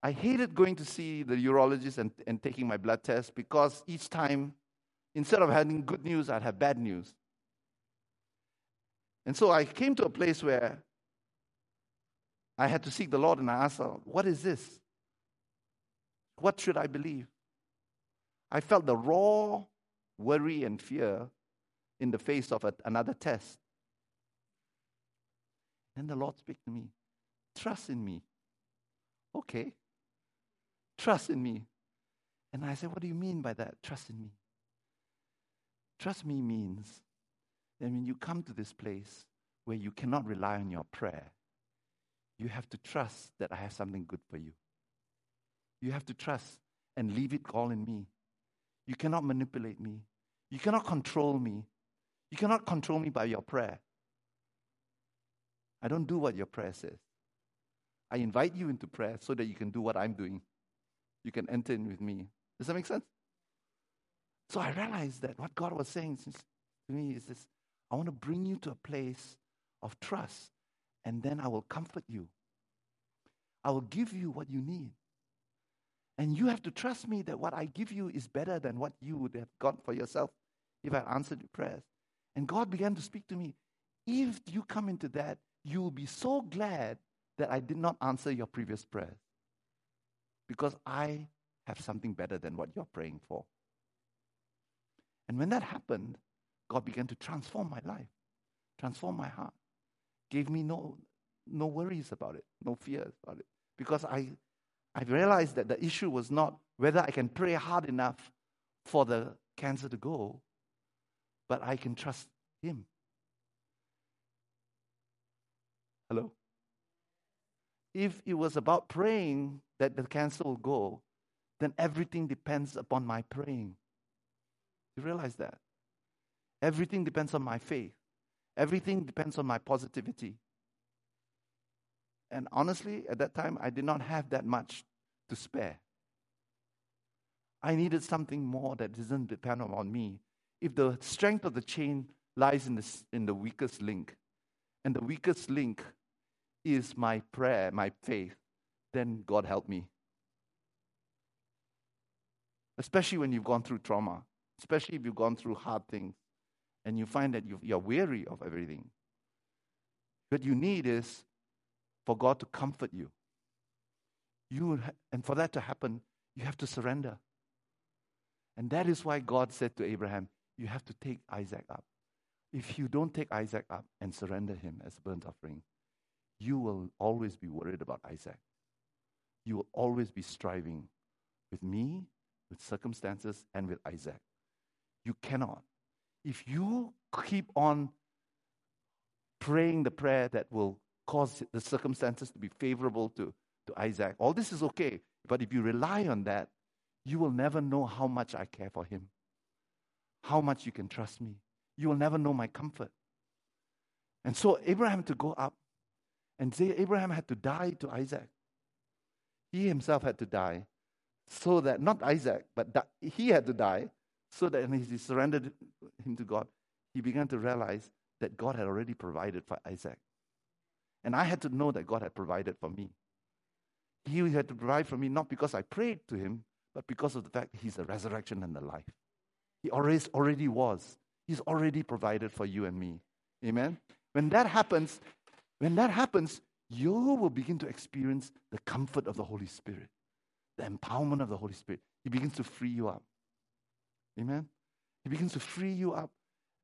I hated going to see the urologist and, and taking my blood test because each time, instead of having good news, I'd have bad news. And so I came to a place where I had to seek the Lord and I asked, What is this? What should I believe? I felt the raw worry and fear in the face of a, another test. Then the Lord spoke to me Trust in me. Okay. Trust in me. And I said, What do you mean by that? Trust in me. Trust me means that when you come to this place where you cannot rely on your prayer, you have to trust that I have something good for you. You have to trust and leave it all in me. You cannot manipulate me. You cannot control me. You cannot control me by your prayer. I don't do what your prayer says. I invite you into prayer so that you can do what I'm doing. You can enter in with me. Does that make sense? So I realized that what God was saying to me is this I want to bring you to a place of trust, and then I will comfort you. I will give you what you need. And you have to trust me that what I give you is better than what you would have got for yourself if I answered your prayers. And God began to speak to me. If you come into that, you will be so glad that I did not answer your previous prayers. Because I have something better than what you're praying for. And when that happened, God began to transform my life, transform my heart, gave me no, no worries about it, no fears about it. Because I, I realized that the issue was not whether I can pray hard enough for the cancer to go, but I can trust Him. Hello? If it was about praying that the cancer will go, then everything depends upon my praying. You realize that? Everything depends on my faith. Everything depends on my positivity. And honestly, at that time, I did not have that much to spare. I needed something more that doesn't depend on me. If the strength of the chain lies in the, in the weakest link, and the weakest link is my prayer, my faith, then God help me. Especially when you've gone through trauma, especially if you've gone through hard things and you find that you're weary of everything. What you need is for God to comfort you. You and for that to happen, you have to surrender. And that is why God said to Abraham, You have to take Isaac up. If you don't take Isaac up and surrender him as a burnt offering, you will always be worried about Isaac. You will always be striving with me, with circumstances, and with Isaac. You cannot. If you keep on praying the prayer that will cause the circumstances to be favorable to, to Isaac, all this is okay. But if you rely on that, you will never know how much I care for him, how much you can trust me. You will never know my comfort. And so Abraham had to go up and say Abraham had to die to Isaac. He himself had to die so that not Isaac, but he had to die so that when he surrendered him to God, he began to realize that God had already provided for Isaac. And I had to know that God had provided for me. He had to provide for me not because I prayed to him, but because of the fact he's the resurrection and the life. He always already was. He's already provided for you and me. Amen. When that happens, when that happens, you will begin to experience the comfort of the Holy Spirit, the empowerment of the Holy Spirit. He begins to free you up. Amen. He begins to free you up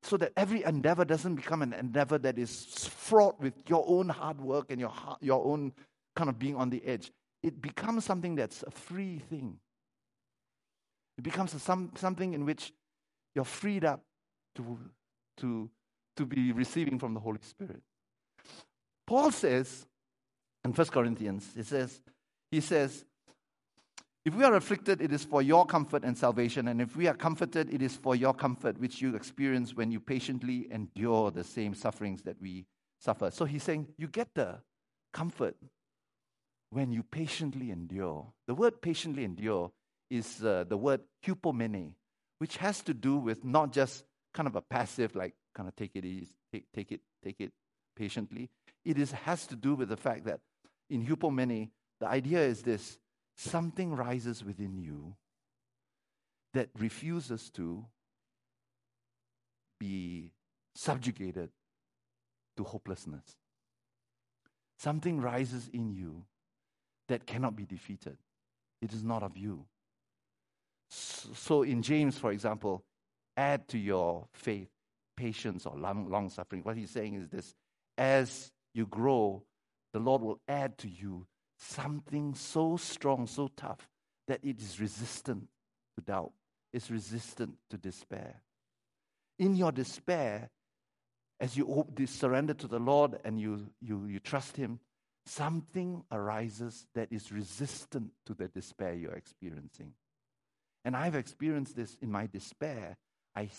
so that every endeavor doesn't become an endeavor that is fraught with your own hard work and your, your own kind of being on the edge. It becomes something that's a free thing. It becomes some, something in which you're freed up to, to, to be receiving from the Holy Spirit. Paul says in 1 Corinthians, he says, he says, if we are afflicted, it is for your comfort and salvation. And if we are comforted, it is for your comfort, which you experience when you patiently endure the same sufferings that we suffer. So he's saying, you get the comfort when you patiently endure. The word patiently endure is uh, the word hypomene, which has to do with not just kind of a passive, like kind of take it easy, take, take it, take it patiently. It is, has to do with the fact that in hypomene, the idea is this something rises within you that refuses to be subjugated to hopelessness. Something rises in you that cannot be defeated. It is not of you. So in James, for example, add to your faith patience or long, suffering. What he's saying is this as you grow, the Lord will add to you something so strong, so tough, that it is resistant to doubt, it's resistant to despair. In your despair, as you surrender to the Lord and you, you, you trust Him, something arises that is resistant to the despair you're experiencing. And I've experienced this in my despair. I,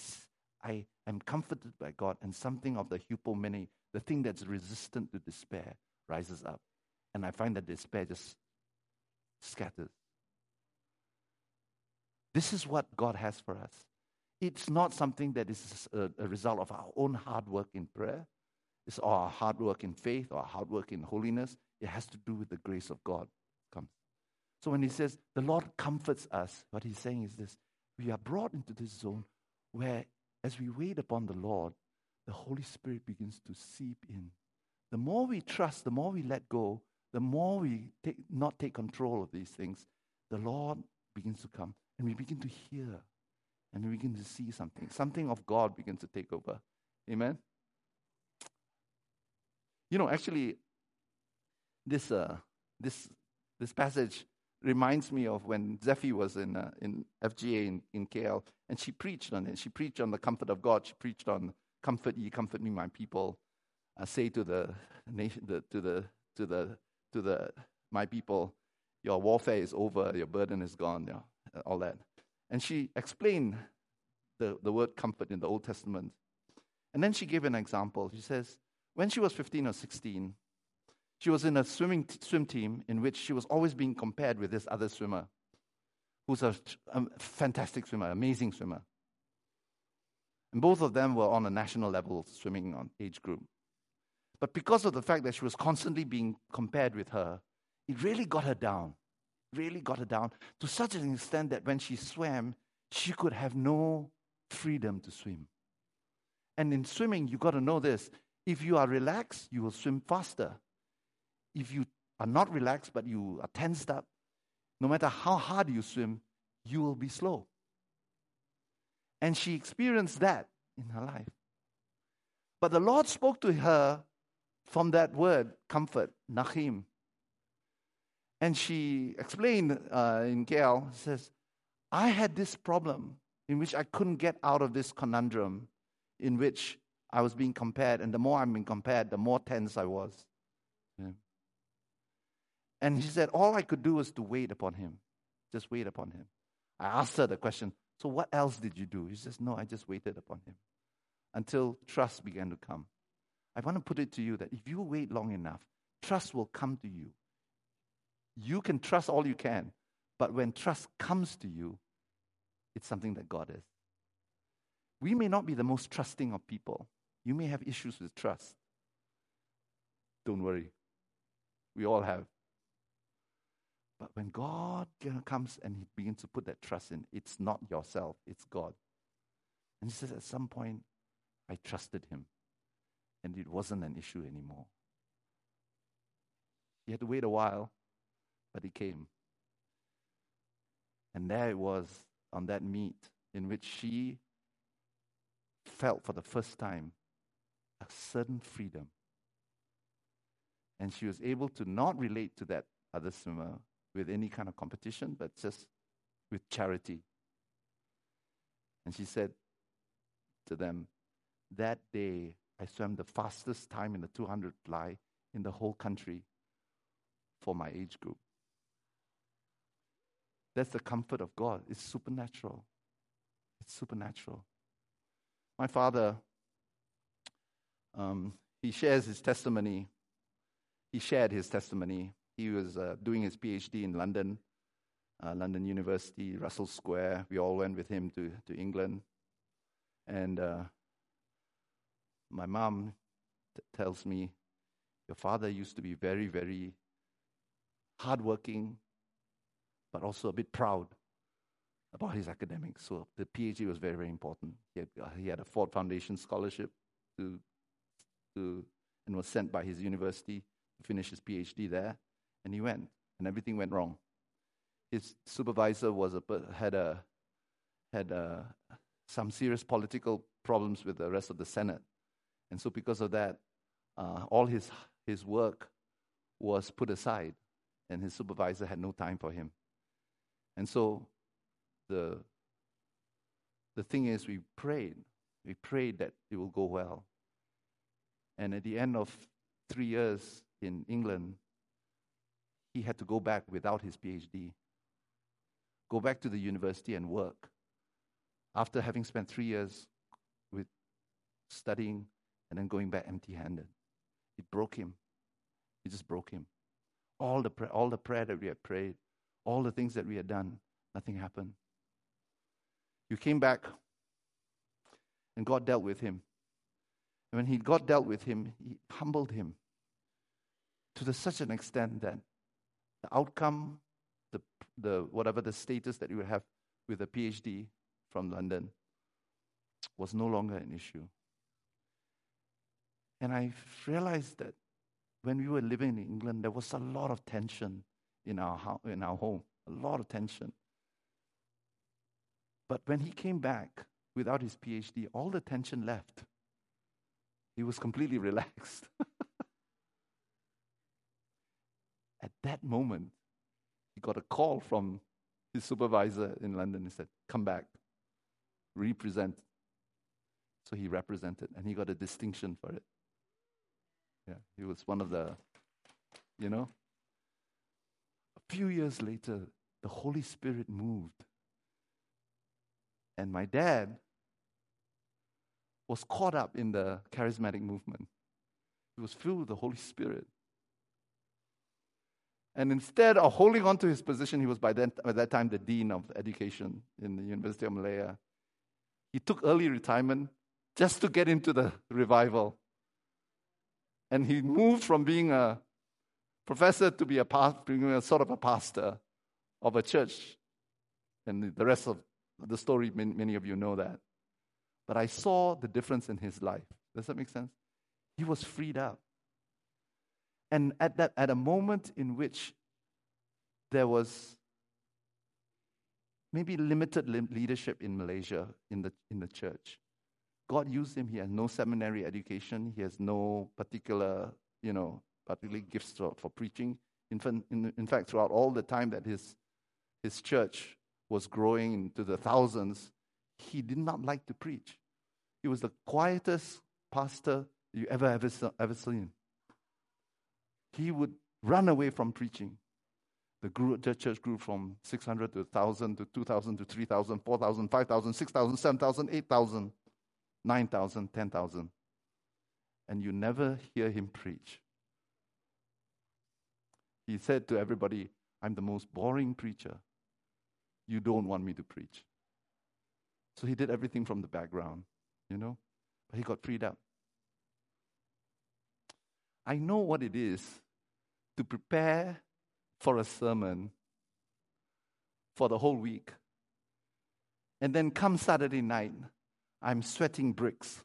I am comforted by God, and something of the hupomene, the thing that's resistant to despair, rises up. And I find that despair just scatters. This is what God has for us. It's not something that is a, a result of our own hard work in prayer. It's our hard work in faith or hard work in holiness. It has to do with the grace of God. Comes. So when he says the Lord comforts us, what he's saying is this we are brought into this zone where as we wait upon the Lord, the Holy Spirit begins to seep in. The more we trust, the more we let go, the more we take, not take control of these things, the Lord begins to come and we begin to hear and we begin to see something. Something of God begins to take over. Amen? You know, actually, this, uh, this, this passage reminds me of when Zephy was in, uh, in FGA in, in KL, and she preached on it. She preached on the comfort of God. She preached on comfort ye, comfort me, my people. I say to the nation, the, to the, to the, to the, my people, your warfare is over, your burden is gone, yeah, all that. And she explained the, the word comfort in the Old Testament. And then she gave an example. She says, when she was 15 or 16, she was in a swimming t- swim team in which she was always being compared with this other swimmer, who's a, a fantastic swimmer, amazing swimmer. And both of them were on a national level swimming on age group. But because of the fact that she was constantly being compared with her, it really got her down. Really got her down to such an extent that when she swam, she could have no freedom to swim. And in swimming, you've got to know this if you are relaxed, you will swim faster. If you are not relaxed but you are tensed up, no matter how hard you swim, you will be slow. And she experienced that in her life. But the Lord spoke to her from that word, comfort, Nachim. And she explained uh, in KL, says, I had this problem in which I couldn't get out of this conundrum in which I was being compared. And the more I'm being compared, the more tense I was. Yeah. And she said, All I could do was to wait upon him. Just wait upon him. I asked her the question, So what else did you do? She says, No, I just waited upon him until trust began to come. I want to put it to you that if you wait long enough, trust will come to you. You can trust all you can, but when trust comes to you, it's something that God is. We may not be the most trusting of people. You may have issues with trust. Don't worry. We all have. But when God comes and He begins to put that trust in, it's not yourself, it's God. And He says, at some point, I trusted Him, and it wasn't an issue anymore. He had to wait a while, but He came. And there it was on that meet in which she felt for the first time a certain freedom. And she was able to not relate to that other swimmer with any kind of competition, but just with charity. And she said to them, That day I swam the fastest time in the 200 fly in the whole country for my age group. That's the comfort of God. It's supernatural. It's supernatural. My father, um, he shares his testimony. He shared his testimony he was uh, doing his PhD in London, uh, London University, Russell Square. We all went with him to, to England. And uh, my mom t- tells me, Your father used to be very, very hardworking, but also a bit proud about his academics. So the PhD was very, very important. He had, uh, he had a Ford Foundation scholarship to, to, and was sent by his university to finish his PhD there. And he went, and everything went wrong. His supervisor was a, had a had uh, some serious political problems with the rest of the Senate. And so, because of that, uh, all his, his work was put aside, and his supervisor had no time for him. And so, the, the thing is, we prayed. We prayed that it will go well. And at the end of three years in England, he had to go back without his PhD, go back to the university and work after having spent three years with studying and then going back empty handed. It broke him. It just broke him. All the, all the prayer that we had prayed, all the things that we had done, nothing happened. You came back, and God dealt with him. And when he God dealt with him, he humbled him to the, such an extent that the outcome, the, the whatever the status that you have with a PhD from London, was no longer an issue. And I realized that when we were living in England, there was a lot of tension in our, in our home, a lot of tension. But when he came back without his PhD, all the tension left. He was completely relaxed. At that moment, he got a call from his supervisor in London. He said, Come back, represent. So he represented, and he got a distinction for it. Yeah, he was one of the, you know. A few years later, the Holy Spirit moved. And my dad was caught up in the charismatic movement. He was filled with the Holy Spirit. And instead of holding on to his position, he was by, then, by that time the dean of education in the University of Malaya. He took early retirement just to get into the revival. And he moved from being a professor to be a, being a sort of a pastor of a church. And the rest of the story, many of you know that. But I saw the difference in his life. Does that make sense? He was freed up. And at, that, at a moment in which there was maybe limited leadership in Malaysia in the, in the church, God used him. He has no seminary education. He has no particular, you know, particularly gifts for, for preaching. In, in, in fact, throughout all the time that his, his church was growing into the thousands, he did not like to preach. He was the quietest pastor you ever ever, ever seen. He would run away from preaching. The, group, the church grew from 600 to 1,000 to 2,000 to 3,000, 4,000, 5,000, 6,000, 7,000, 8,000. 9,000, 10,000. And you never hear him preach. He said to everybody, I'm the most boring preacher. You don't want me to preach. So he did everything from the background, you know, but he got freed up. I know what it is to prepare for a sermon for the whole week. And then come Saturday night, I'm sweating bricks.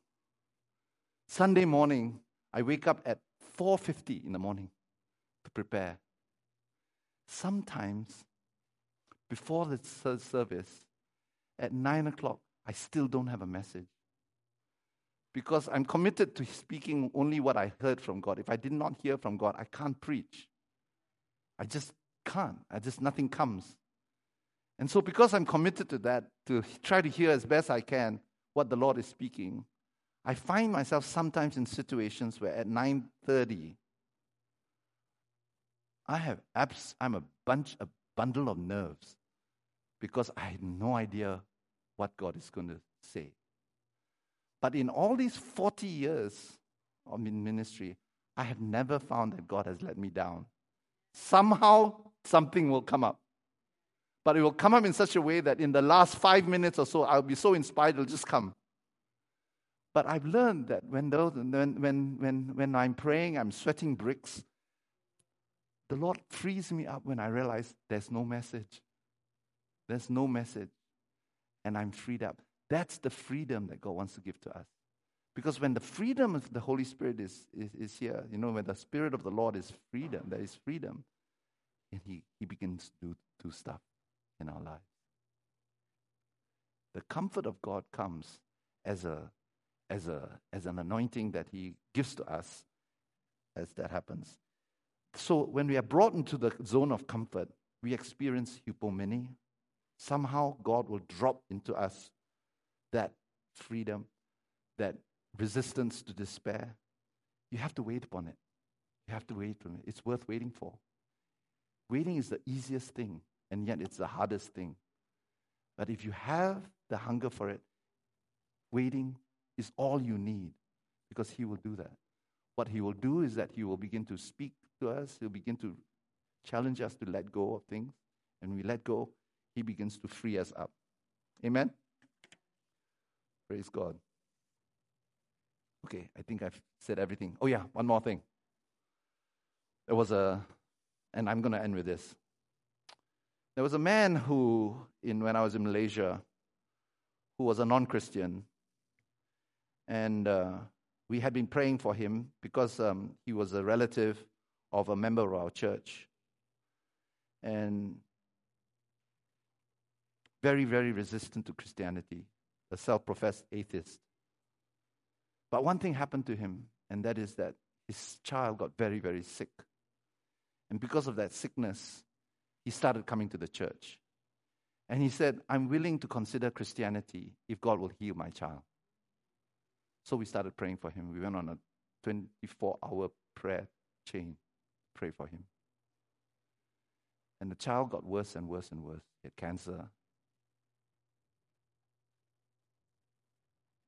Sunday morning, I wake up at 4:50 in the morning to prepare. Sometimes before the service, at nine o'clock, I still don't have a message. Because I'm committed to speaking only what I heard from God. If I did not hear from God, I can't preach. I just can't. I just nothing comes. And so because I'm committed to that, to try to hear as best I can, what the Lord is speaking, I find myself sometimes in situations where at 9:30 I have abs- I'm a bunch a bundle of nerves because I had no idea what God is going to say. But in all these 40 years of ministry, I have never found that God has let me down. Somehow something will come up. But it will come up in such a way that in the last five minutes or so, I'll be so inspired, it'll just come. But I've learned that when, those, when, when, when, when I'm praying, I'm sweating bricks, the Lord frees me up when I realize there's no message. There's no message. And I'm freed up. That's the freedom that God wants to give to us. Because when the freedom of the Holy Spirit is, is, is here, you know, when the Spirit of the Lord is freedom, there is freedom, and He, he begins to do, do stuff in our lives. The comfort of God comes as a as a as an anointing that He gives to us as that happens. So when we are brought into the zone of comfort, we experience hupomone. Somehow God will drop into us that freedom, that resistance to despair. You have to wait upon it. You have to wait on it. It's worth waiting for. Waiting is the easiest thing, and yet it's the hardest thing. But if you have the hunger for it, waiting is all you need because He will do that. What He will do is that He will begin to speak to us, He'll begin to challenge us to let go of things. And we let go, He begins to free us up. Amen? Praise God. Okay, I think I've said everything. Oh, yeah, one more thing. There was a, and I'm going to end with this. There was a man who, in when I was in Malaysia, who was a non-Christian, and uh, we had been praying for him because um, he was a relative of a member of our church, and very, very resistant to Christianity, a self-professed atheist. But one thing happened to him, and that is that his child got very, very sick. And because of that sickness, he started coming to the church. And he said, I'm willing to consider Christianity if God will heal my child. So we started praying for him. We went on a 24 hour prayer chain, pray for him. And the child got worse and worse and worse. He had cancer.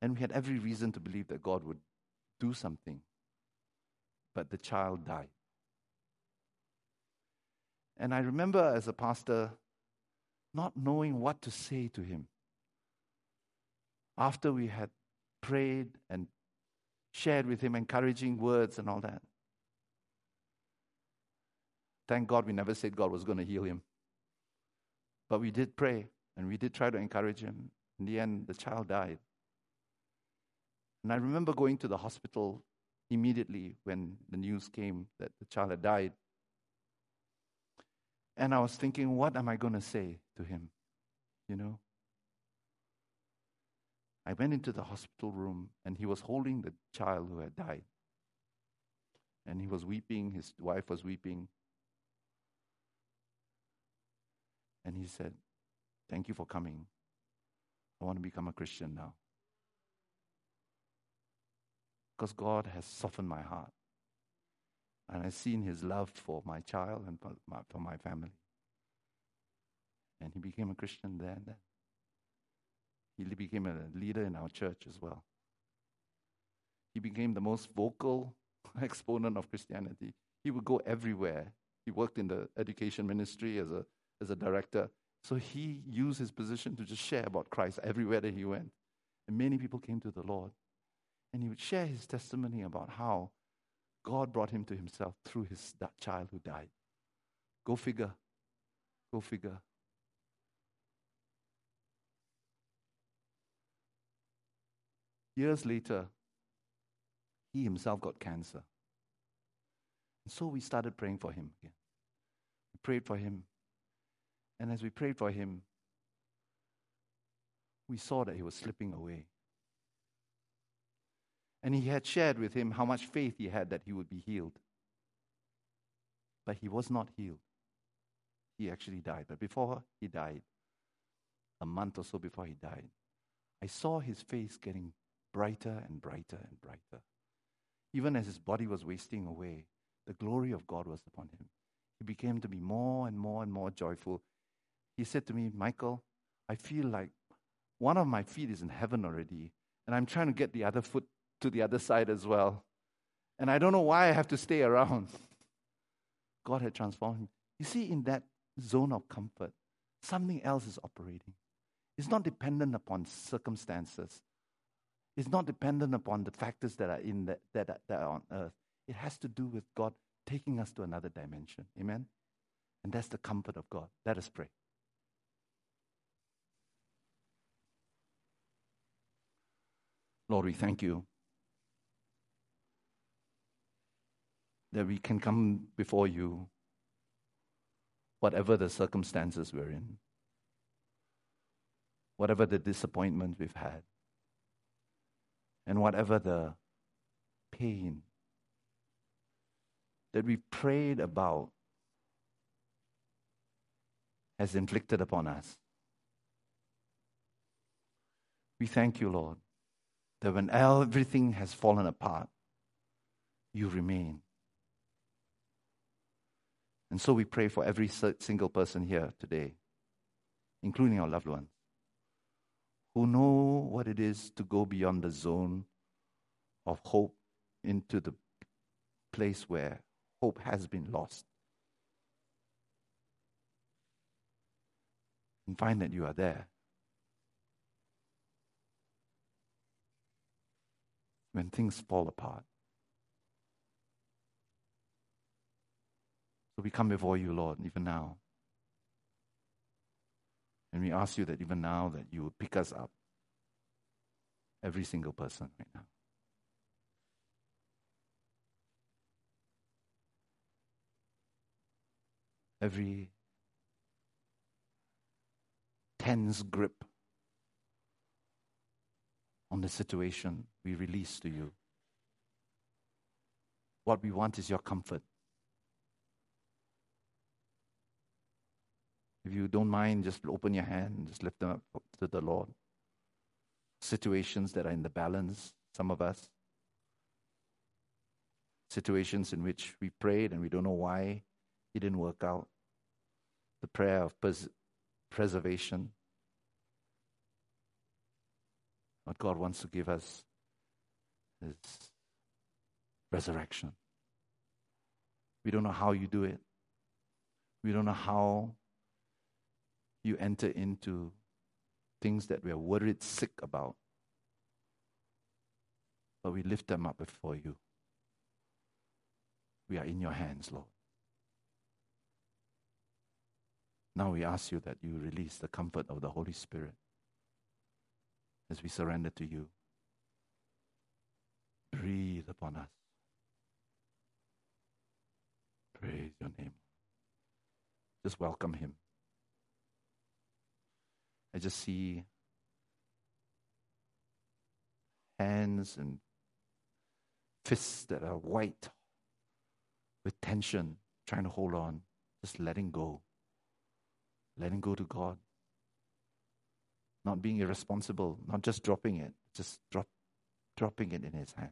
And we had every reason to believe that God would do something. But the child died. And I remember as a pastor not knowing what to say to him. After we had prayed and shared with him encouraging words and all that. Thank God we never said God was going to heal him. But we did pray and we did try to encourage him. In the end, the child died. And I remember going to the hospital immediately when the news came that the child had died. And I was thinking, what am I going to say to him? You know? I went into the hospital room and he was holding the child who had died. And he was weeping, his wife was weeping. And he said, Thank you for coming. I want to become a Christian now. Because God has softened my heart. And I've seen his love for my child and for my, for my family. And he became a Christian there and then. He became a leader in our church as well. He became the most vocal exponent of Christianity. He would go everywhere. He worked in the education ministry as a, as a director. So he used his position to just share about Christ everywhere that he went. And many people came to the Lord. And he would share his testimony about how God brought him to himself through his child who died. Go figure. Go figure. Years later, he himself got cancer. And so we started praying for him again. We prayed for him. And as we prayed for him, we saw that he was slipping away. And he had shared with him how much faith he had that he would be healed. But he was not healed. He actually died. But before he died, a month or so before he died, I saw his face getting brighter and brighter and brighter. Even as his body was wasting away, the glory of God was upon him. He became to be more and more and more joyful. He said to me, Michael, I feel like one of my feet is in heaven already, and I'm trying to get the other foot to the other side as well. And I don't know why I have to stay around. God had transformed him. You see, in that zone of comfort, something else is operating. It's not dependent upon circumstances. It's not dependent upon the factors that are in the, that, are, that are on earth. It has to do with God taking us to another dimension. Amen? And that's the comfort of God. Let us pray. Lord, we thank you that we can come before you, whatever the circumstances we're in. whatever the disappointment we've had, and whatever the pain that we prayed about has inflicted upon us. We thank you, Lord, that when everything has fallen apart, you remain. And so we pray for every single person here today, including our loved ones, who know what it is to go beyond the zone of hope into the place where hope has been lost. And find that you are there. When things fall apart. So we come before you, Lord, even now. And we ask you that even now that you would pick us up. Every single person right now. Every tense grip on the situation we release to you. What we want is your comfort. If you don't mind, just open your hand and just lift them up to the Lord. Situations that are in the balance, some of us. Situations in which we prayed and we don't know why it didn't work out. The prayer of pres- preservation. What God wants to give us is resurrection. We don't know how you do it. We don't know how you enter into things that we are worried sick about. But we lift them up before you. We are in your hands, Lord. Now we ask you that you release the comfort of the Holy Spirit as we surrender to you. Breathe upon us. Praise your name. Just welcome him. I just see hands and fists that are white with tension, trying to hold on, just letting go. Letting go to God. Not being irresponsible, not just dropping it, just drop, dropping it in His hands.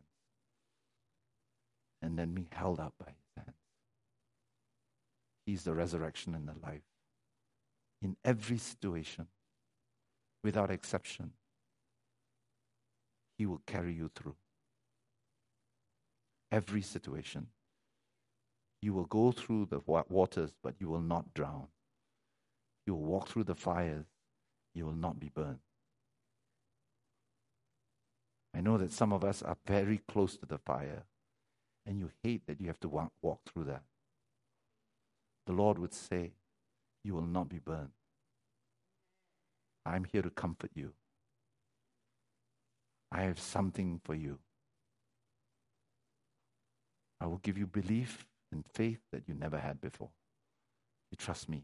And then being held up by His hands. He's the resurrection and the life. In every situation, without exception. He will carry you through every situation. You will go through the waters, but you will not drown. You will walk through the fires, you will not be burned. I know that some of us are very close to the fire, and you hate that you have to walk, through that. The Lord would say, You will not be burned. I'm here to comfort you. I have something for you. I will give you belief and faith that you never had before. You trust me.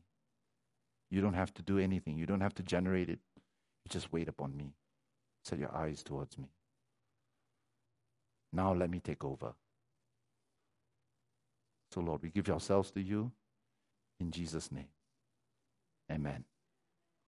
You don't have to do anything, you don't have to generate it. You just wait upon me. Set your eyes towards me. Now let me take over. So, Lord, we give ourselves to you in Jesus' name. Amen.